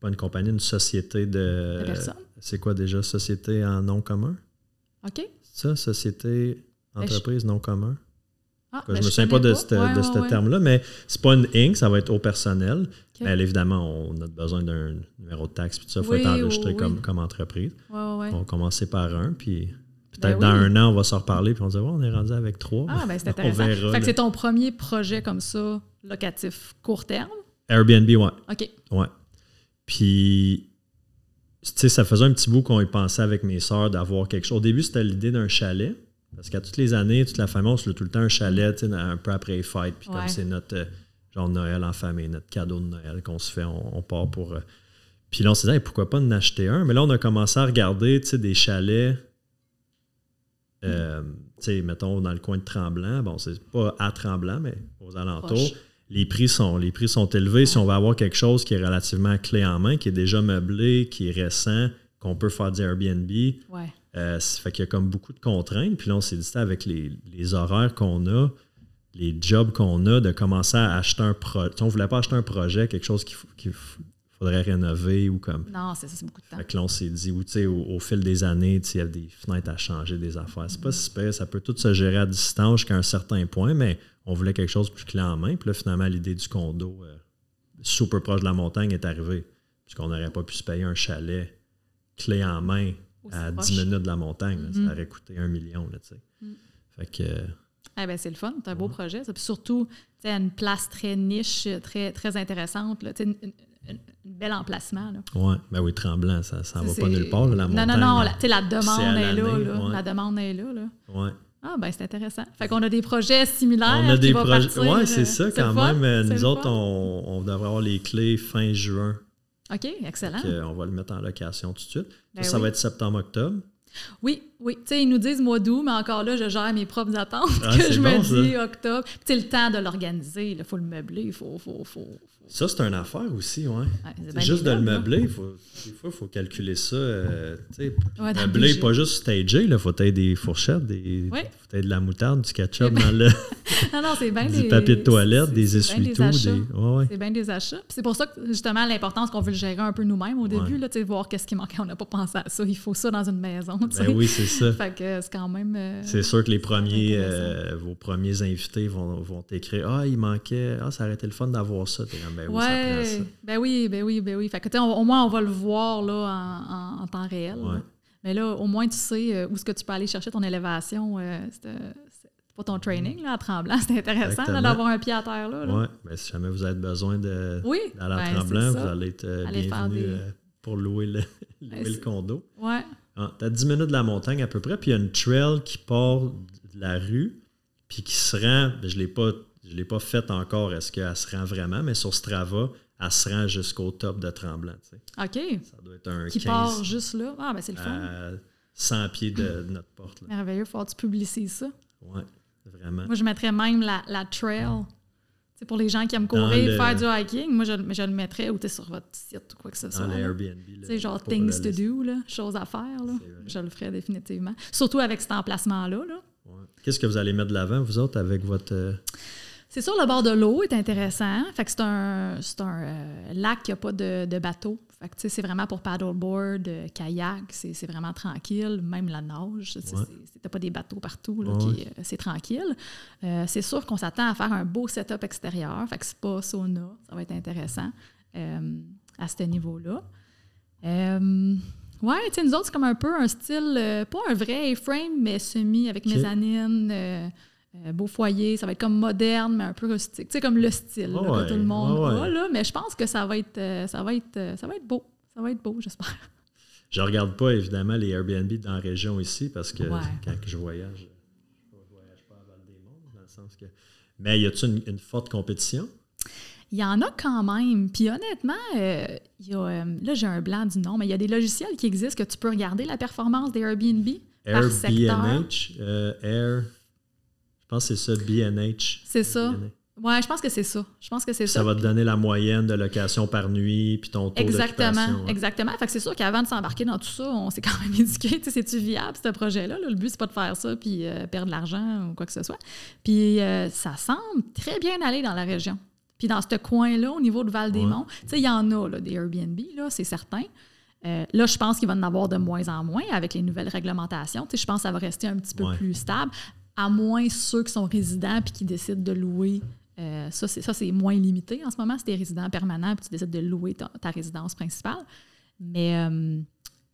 Pas une compagnie, une société de. De personnes. C'est quoi déjà, société en nom commun? OK? Ça, société, Ben, entreprise non commun? Ah, je ben, me souviens pas de, ce Ouais, de ouais, ce ouais. terme-là, mais c'est pas une Inc., ça va être au personnel. OK. Mais évidemment, on a besoin d'un numéro de taxe, puis tout ça, il faut Oui, être enregistré oui, comme, comme entreprise. On va commencer par un, puis peut-être Ben dans oui. un an, on va s'en reparler, puis on va dire, ouais, on est rendu avec trois. Ah, ben c'est [LAUGHS] intéressant. verra, fait que c'est ton premier projet comme ça, locatif, court terme? Airbnb, ouais. OK. Ouais. Puis, tu sais, ça faisait un petit bout qu'on y pensait avec mes sœurs d'avoir quelque chose. Au début, c'était l'idée d'un chalet. Parce qu'à toutes les années, toute la famille, on se tout le temps un chalet, tu sais, un peu après les fêtes. Puis comme c'est notre euh, genre Noël en famille, notre cadeau de Noël qu'on se fait, on, on part pour. euh, Puis là, on s'est dit, Hey, pourquoi pas en acheter un? Mais là, on a commencé à regarder, tu sais, des chalets. euh, tu sais, mettons dans le coin de Tremblant. Bon, c'est pas à Tremblant, mais aux alentours Proche. Les prix sont, les prix sont élevés. Si on va avoir quelque chose qui est relativement clé en main, qui est déjà meublé, qui est récent, qu'on peut faire du Airbnb, Ouais. euh, ça fait qu'il y a comme beaucoup de contraintes. Puis là, on s'est dit, ça, avec les, les horaires qu'on a, les jobs qu'on a, de commencer à acheter un projet. On ne voulait pas acheter un projet, quelque chose f- faudrait rénover ou comme. Non, c'est ça, c'est beaucoup de temps. Fait que là, on s'est dit, ou tu sais, au, au fil des années, tu sais, il y a des fenêtres à changer, des affaires. C'est pas si pire, ça peut tout se gérer à distance jusqu'à un certain point, mais on voulait quelque chose de plus clé en main. Puis là, finalement, l'idée du condo euh, super proche de la montagne est arrivée. Puisqu'on n'aurait pas pu se payer un chalet clé en main Aussi à proche. 10 minutes de la montagne. là. Ça aurait coûté un million, là, tu sais. Mm. Fait que, Eh ben, c'est le fun, c'est un beau projet. Ça. Puis surtout, à une place très niche, très, très intéressante, là, une, une bel emplacement. Là. ouais, ben oui, tremblant, ça ça va pas nulle part, là, la non, montagne. non, non, là. la, la demande est là, l'année, là. ouais. La demande est là, là. Ouais. Ah, ben c'est intéressant. Fait qu'on a des projets similaire. On a des projets. Ouais, euh, c'est ça quand même. Euh, Nous autres, on, on devrait avoir les clés fin juin. OK, excellent. On va le mettre en location tout de suite. Ben ça, ça oui. va être septembre-octobre. Oui, oui. Tu sais, ils nous disent mois d'août, mais encore là, je gère mes propres attentes. Ah, [LAUGHS] que je bon, me ça. dis octobre. Puis, tu sais, le temps de l'organiser, il faut le meubler, il faut. faut, faut, faut- Ça, c'est une affaire aussi, ouais. Juste de le meubler, il faut, des fois, il faut calculer ça. euh, Ouais, meubler, pas juste stager, il faut être des fourchettes, des, faut être de la moutarde, du ketchup ben, dans le, [LAUGHS] Non, non, c'est bien [LAUGHS] du des. papier de toilette, des essuie-tout. C'est bien des achats. C'est pour ça que, justement, l'importance qu'on veut le gérer un peu nous-mêmes au début, là, voir qu'est-ce qui manquait. On n'a pas pensé à ça. Il faut ça dans une maison. Ben oui, c'est ça. Fait que c'est quand même. euh, C'est sûr que les premiers, euh, vos premiers invités vont, vont t'écrire Ah, il manquait, ah, ça aurait été le fun d'avoir ça. T'es ben oui, ça prend ça. ouais. Ben oui, ben oui, ben oui. Fait que, tu on- au moins, on va le voir là, en, en- en temps réel. Ouais. là. Mais là, au moins, tu sais euh, où est-ce que tu peux aller chercher ton élévation. euh, c'est, pas ton training là, à Tremblant. [LAUGHS] C'est intéressant d'avoir un pied à terre là. là. Ouais, ben, si jamais vous avez besoin de, Oui. d'aller à ben, Tremblant, vous allez être euh, des- euh, pour louer le, [LAUGHS] louer Ben, le condo. Ouais. Ah, T'as 10 minutes de la montagne à peu près, puis il y a une trail qui part de la rue, puis qui se rend, je ne l'ai pas, je l'ai pas faite encore, est-ce qu'elle se rend vraiment, mais sur Strava, elle se rend jusqu'au top de Tremblant. tu sais. OK. Ça doit être un Qui 15 part juste là. Ah, ben c'est le fun. à 100 pieds de, de [CLEARS THROAT] notre porte. là. Merveilleux. Faut que tu publicises ça. Ouais. vraiment. Moi, je mettrais même la, la trail. C'est pour les gens qui aiment Dans courir, le- faire du hiking, moi, je, je le mettrais ou t'es sur votre site ou quoi que ce Dans soit. là. Airbnb. Tu sais, genre things to do, là, choses à faire. Là. C'est. Je le ferais définitivement. Surtout avec cet emplacement-là. Là. Ouais. Qu'est-ce que vous allez mettre de l'avant, vous autres, avec votre. euh, C'est sûr, le bord de l'eau est intéressant. Fait que c'est un, c'est un euh, lac qui n'a pas de, de bateau. Fait que, c'est vraiment pour paddleboard, euh, kayak, c'est c'est vraiment tranquille. Même la nage, Ouais. c'est- c'est- t'as pas des bateaux partout, là, Ouais. qui, euh, c'est tranquille. C'est sûr qu'on s'attend à faire un beau setup extérieur. Fait que spa, sauna, ça va être intéressant à ce niveau-là. Ouais, tu sais, nous autres, c'est comme un peu un style, euh, pas un vrai A-frame, mais semi avec Ok. mezzanine, euh, euh, beau foyer. Ça va être comme moderne, mais un peu rustique. Tu sais, comme le style là, Ouais, que tout le monde ouais, ouais. a, là. Mais je pense que ça va être, euh, ça va être, euh, ça va être beau. Ça va être beau, j'espère. [LAUGHS] Je regarde pas évidemment les Airbnb dans la région ici parce que Ouais. quand je voyage, je ne voyage pas à Val-des-Monts, dans le sens que. Mais y a-t-il une, une forte compétition? Il y en a quand même. Puis honnêtement, euh, il y a, euh, là, j'ai un blanc du nom, mais il y a des logiciels qui existent que tu peux regarder la performance des Airbnb par secteur. Airbnb, euh, Air. Je pense que c'est ça, BNH. C'est ça. BNH. Ouais, je pense que c'est ça. Je pense que c'est ça. Ça va te donner la moyenne de location par nuit, puis ton taux Exactement, ouais. exactement. Fait que c'est sûr qu'avant de s'embarquer dans tout ça, on s'est quand même [LAUGHS] éduqué. C'est-tu viable, ce projet-là? là? Le but, c'est pas de faire ça puis euh, perdre de l'argent ou quoi que ce soit. Puis euh, ça semble très bien aller dans la région. Puis dans ce coin-là, au niveau de Val-des-Monts, tu sais, il y en a, là, des Airbnb, là, c'est certain. Euh, là, je pense qu'il va en avoir de moins en moins avec les nouvelles réglementations. Tu sais, je pense que ça va rester un petit peu Ouais. plus stable, à moins ceux qui sont résidents puis qui décident de louer. Euh, ça, c'est, moins limité en ce moment. C'est des résidents permanents puis tu décides de louer ta, ta résidence principale. Mais euh,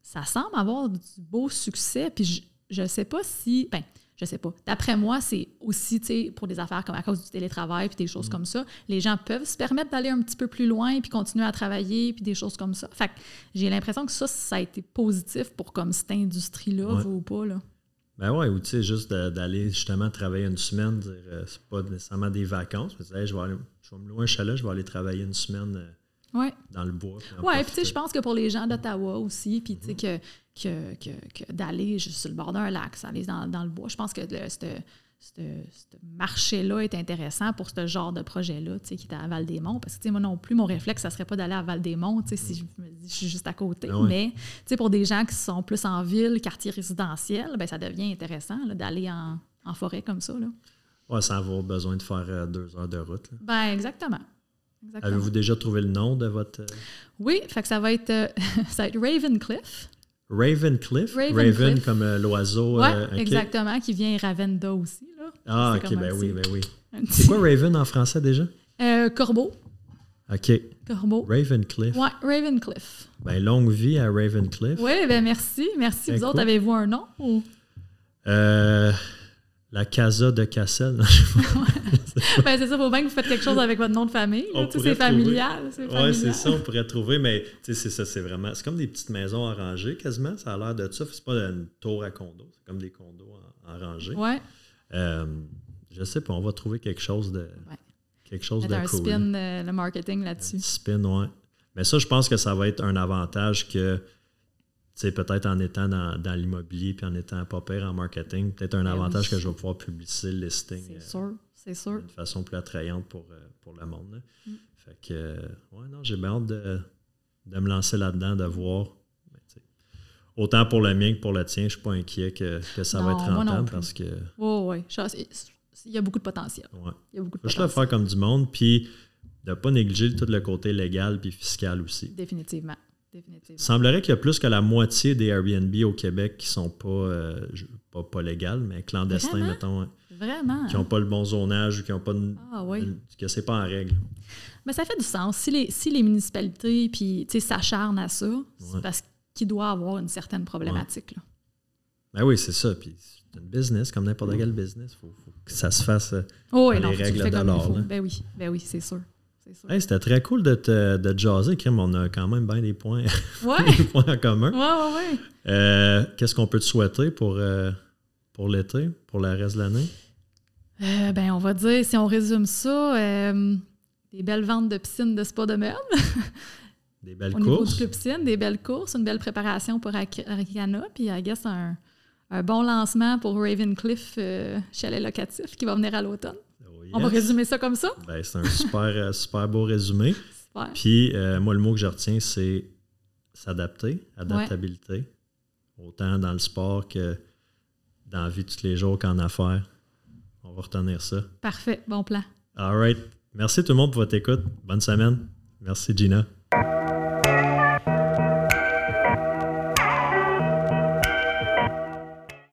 ça semble avoir du beau succès. Puis je ne sais pas si. Ben, je sais pas. D'après moi, c'est aussi, tu sais, pour des affaires comme à cause du télétravail puis des choses comme ça, les gens peuvent se permettre d'aller un petit peu plus loin puis continuer à travailler puis des choses comme ça. Fait j'ai l'impression que ça, ça a été positif pour comme cette industrie-là, Ouais. vous ou pas, là. Ben ouais, ou tu sais, juste d'aller justement travailler une semaine, dire, euh, c'est pas nécessairement des vacances, mais Hey, je, vais aller, je vais me louer un chalet, je vais aller travailler une semaine euh, Ouais. dans le bois. Oui, puis tu sais, je pense que pour les gens d'Ottawa aussi, puis tu sais, que, que, que, que d'aller juste sur le bord d'un lac, ça aller dans, dans le bois, je pense que le, ce ce- marché-là est intéressant pour ce genre de projet-là, tu sais, qui est à Val-des-Monts. Parce que, moi non plus, mon réflexe, ça serait pas d'aller à Val-des-Monts, tu sais, si je suis juste à côté. Ah. Mais, tu sais, pour des gens qui sont plus en ville, quartier résidentiel, ben ça devient intéressant d'aller en, en forêt comme ça, là. Ouais, sans avoir besoin de faire euh, deux heures de route. là. Ben, exactement. Exactement. Avez-vous déjà trouvé le nom de votre euh, Oui, fait que ça va être, euh, [LAUGHS] ça va être Ravencliff. Ravencliff? Ravencliff. Raven comme l'oiseau. Oui, exactement, qui vient Ravenda aussi. Ah, ok, ben un oui, ben oui. C'est quoi Raven en français déjà? Euh, corbeau. Ok. Corbeau. Ravencliff. Ouais, Ravencliff. Ben, longue vie à Ravencliff. Oui, ben merci. Merci. Ben, Vous autres, cool. avez-vous un nom? ou- Euh, la Casa de Cassel. [LAUGHS] Ben, c'est ça, faut bien que vous faites quelque chose avec votre nom de famille. C'est familial. Familial. c'est ça, on pourrait trouver, mais c'est ça, c'est vraiment. C'est comme des petites maisons en rangée quasiment, ça a l'air de ça. C'est pas une tour à condo, c'est comme des condos en, en rangée. Ouais, Euh, je sais pas, on va trouver quelque chose de. Ouais. Quelque chose mettre de un cool. spin, euh, le marketing là-dessus. Spin, ouais. Mais ça, je pense que ça va être un avantage que, tu sais, peut-être en étant dans, dans l'immobilier puis en étant pas pire en marketing, peut-être un Ben avantage oui. que je vais pouvoir publier le listing C'est euh, sûr, c'est sûr. d'une façon plus attrayante pour, pour le monde. là. Mm. Fait que, ouais, non, j'ai bien hâte de, de me lancer là-dedans, de voir. Autant pour le mien que pour le tien, je suis pas inquiet que, que ça va être rentable parce que, Oui, oui. Il y a beaucoup de potentiel. ouais. Il y a beaucoup de Faut juste le potentiel. faire comme du monde, puis de ne pas négliger tout le côté légal puis fiscal aussi. Définitivement. Définitivement. Il semblerait qu'il y a plus que la moitié des Airbnb au Québec qui sont pas, euh, pas, pas légales, mais clandestins, Vraiment? mettons, Vraiment? qui n'ont pas le bon zonage ou qui n'ont pas de, Ah oui. que c'est pas en règle. Mais ça fait du sens. Si les, si les municipalités puis, tu sais, s'acharnent à ça, c'est Ouais. parce qu'il doit avoir une certaine problématique. là. Ben oui, c'est ça. Puis c'est une business, comme n'importe quel business. Il faut, faut que ça se fasse. euh. Oh, oui, Dans non, les règles fais comme de. Ben oui, ben oui, c'est sûr. Hey, C'était très cool de te de te jaser, Kim. On a quand même bien des points, [LAUGHS] Ouais, des points en commun. ouais, ouais, ouais. Euh, Qu'est-ce qu'on peut te souhaiter pour, euh, pour l'été, pour le reste de l'année? Euh, ben, on va dire, si on résume ça, euh, des belles ventes de piscine de spa de meubles [LAUGHS] Des belles au niveau du courses? club des belles courses, une belle préparation pour Arikana, puis I guess un, un bon lancement pour Ravencliff euh, chalet locatif qui va venir à l'automne. Oh, On va résumer ça comme ça? Ben, c'est un super, euh, super beau résumé. Super. Puis, euh, moi, le mot que je retiens, c'est s'adapter, adaptabilité. Autant dans le sport que dans la vie de tous les jours qu'en affaires. On va retenir ça. Parfait, bon plan. All right. Merci tout le monde pour votre écoute. Bonne semaine. Merci, Gina.